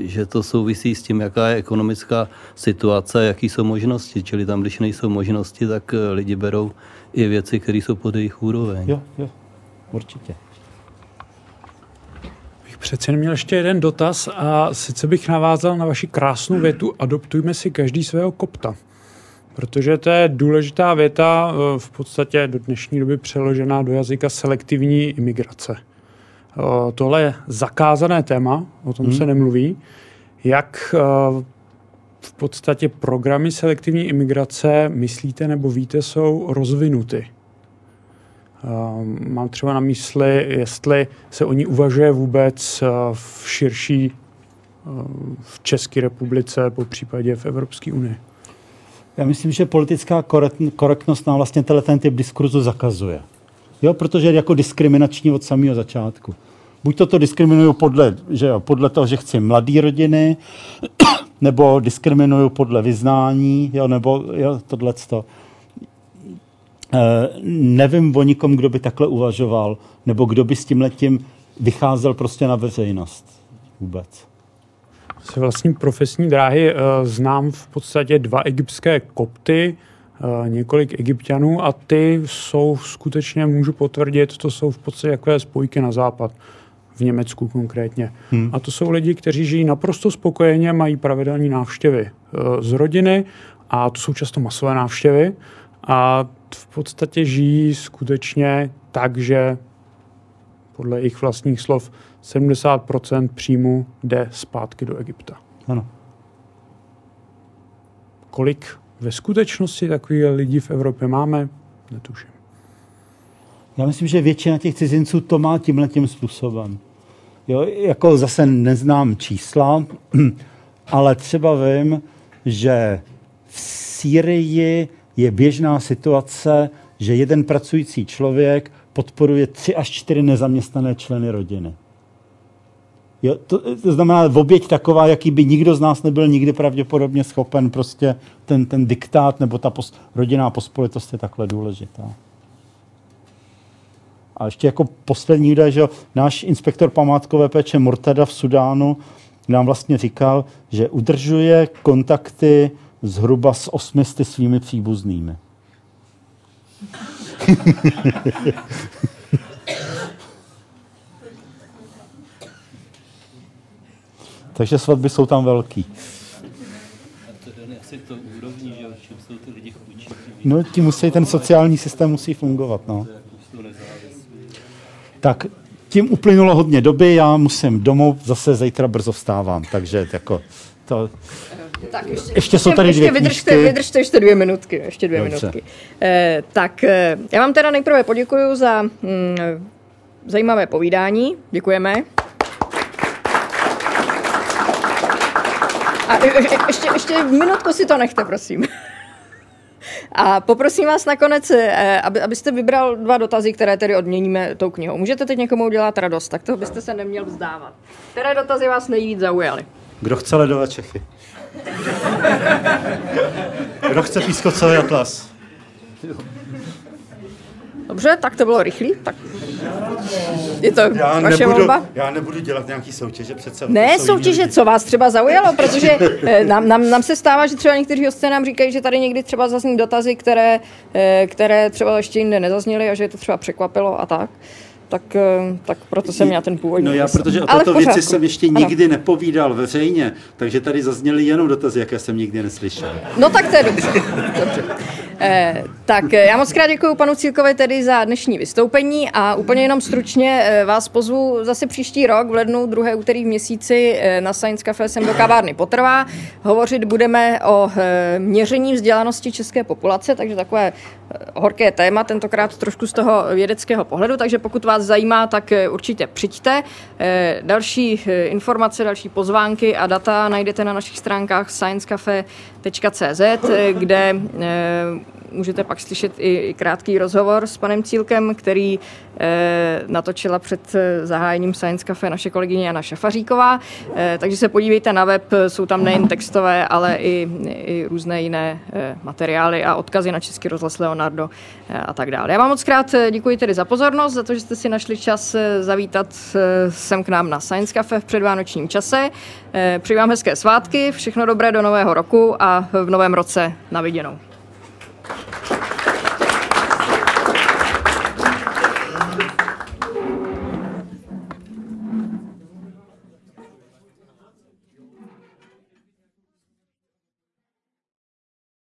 že to souvisí s tím, jaká je ekonomická situace, jaký jsou možnosti. Čili tam, když nejsou možnosti, tak eh, lidi berou i věci, které jsou pod jejich úroveň. Jo, jo, určitě. Bych přece měl ještě jeden dotaz a sice bych navázal na vaši krásnou větu adoptujme si každý svého kopta. Protože to je důležitá věta, eh, v podstatě do dnešní doby přeložená do jazyka selektivní imigrace. Tohle je zakázané téma, o tom hmm. se nemluví. Jak v podstatě programy selektivní imigrace, myslíte nebo víte, jsou rozvinuty? Mám třeba na mysli, jestli se o ní uvažuje vůbec v širší v České republice, po případě v Evropské unii. Já myslím, že politická korekt- korektnost nám vlastně tenhle ten typ diskurzu zakazuje. Jo, protože je jako diskriminační od samého začátku. Buď to to diskriminuju podle, že jo, podle toho, že chci mladý rodiny, <coughs> nebo diskriminuju podle vyznání, jo, nebo jo, tohleto. Eh, nevím o nikom, kdo by takhle uvažoval, nebo kdo by s tím letím vycházel prostě na veřejnost vůbec. Z vlastní profesní dráhy eh, znám v podstatě dva egyptské kopty, několik egyptianů a ty jsou skutečně, můžu potvrdit, to jsou v podstatě takové spojky na západ, v Německu konkrétně. Hmm. A to jsou lidi, kteří žijí naprosto spokojeně, mají pravidelné návštěvy eh, z rodiny a to jsou často masové návštěvy a v podstatě žijí skutečně tak, že podle jejich vlastních slov 70% příjmu jde zpátky do Egypta. Ano. Kolik ve skutečnosti takových lidí v Evropě máme, netuším. Já myslím, že většina těch cizinců to má tímhle tím způsobem. Jo, jako zase neznám čísla, <clears throat> ale třeba vím, že v Sýrii je běžná situace, že jeden pracující člověk podporuje tři až čtyři nezaměstnané členy rodiny. Jo, to, to znamená v oběť taková, jaký by nikdo z nás nebyl nikdy pravděpodobně schopen, prostě ten, ten diktát nebo ta pos, rodinná pospolitost je takhle důležitá. A ještě jako poslední údaj, že náš inspektor památkové péče Mortada v Sudánu nám vlastně říkal, že udržuje kontakty zhruba s osmisty svými příbuznými. <laughs> Takže svatby jsou tam velký. No, ti musí, ten sociální systém musí fungovat, no. Tak, tím uplynulo hodně doby, já musím domů, zase zítra brzo vstávám, takže jako to... Tak ještě, Ještě jsou tady dvě ještě vydržte, knížky. vydržte ještě dvě minutky. Ještě dvě Dobře. minutky. Eh, tak eh, já vám teda nejprve poděkuji za hm, zajímavé povídání. Děkujeme. A e- e- ještě, ještě minutku si to nechte, prosím. A poprosím vás nakonec, eh, aby, abyste vybral dva dotazy, které tedy odměníme tou knihou. Můžete teď někomu udělat radost, tak toho byste se neměl vzdávat. Které dotazy vás nejvíc zaujaly? Kdo chce ledové Čechy? Kdo chce pískocový atlas? Dobře, tak to bylo rychlý. Tak je to Já vaše nebudu, volba? já nebudu dělat nějaký soutěže přece. Ne soutěže, lidi. co vás třeba zaujalo, protože eh, nám, nám, nám se stává, že třeba někteří hosté nám říkají, že tady někdy třeba zazní dotazy, které, eh, které třeba ještě jinde nezazněly a že je to třeba překvapilo a tak. Tak, eh, tak proto jsem měla ten původní. No já, protože o této věci jsem ještě Ano. nikdy nepovídal veřejně, takže tady zazněly jenom dotazy, jaké jsem nikdy neslyšel. No tak to je dobře. dobře. Eh, tak eh, já moc krát děkuji panu Cílkovi tedy za dnešní vystoupení a úplně jenom stručně eh, vás pozvu zase příští rok v lednu, druhé úterý v měsíci eh, na Science Cafe sem do kavárny potrvá. Hovořit budeme o měření vzdělanosti české populace, takže takové horké téma, tentokrát trošku z toho vědeckého pohledu, takže pokud vás zajímá, tak určitě přijďte. Další informace, další pozvánky a data najdete na našich stránkách sciencecafe.cz, kde můžete pak slyšet i, krátký rozhovor s panem Cílkem, který eh, natočila před eh, zahájením Science Cafe naše kolegyně Jana Šafaříková. Eh, takže se podívejte na web, jsou tam nejen textové, ale i, i různé jiné materiály a odkazy na Český rozhlas Leonardo a tak dále. Já vám moc krát děkuji tedy za pozornost, za to, že jste si našli čas zavítat sem k nám na Science Cafe v předvánočním čase. Přeji vám hezké svátky, všechno dobré do nového roku a v novém roce na viděnou. Thank you.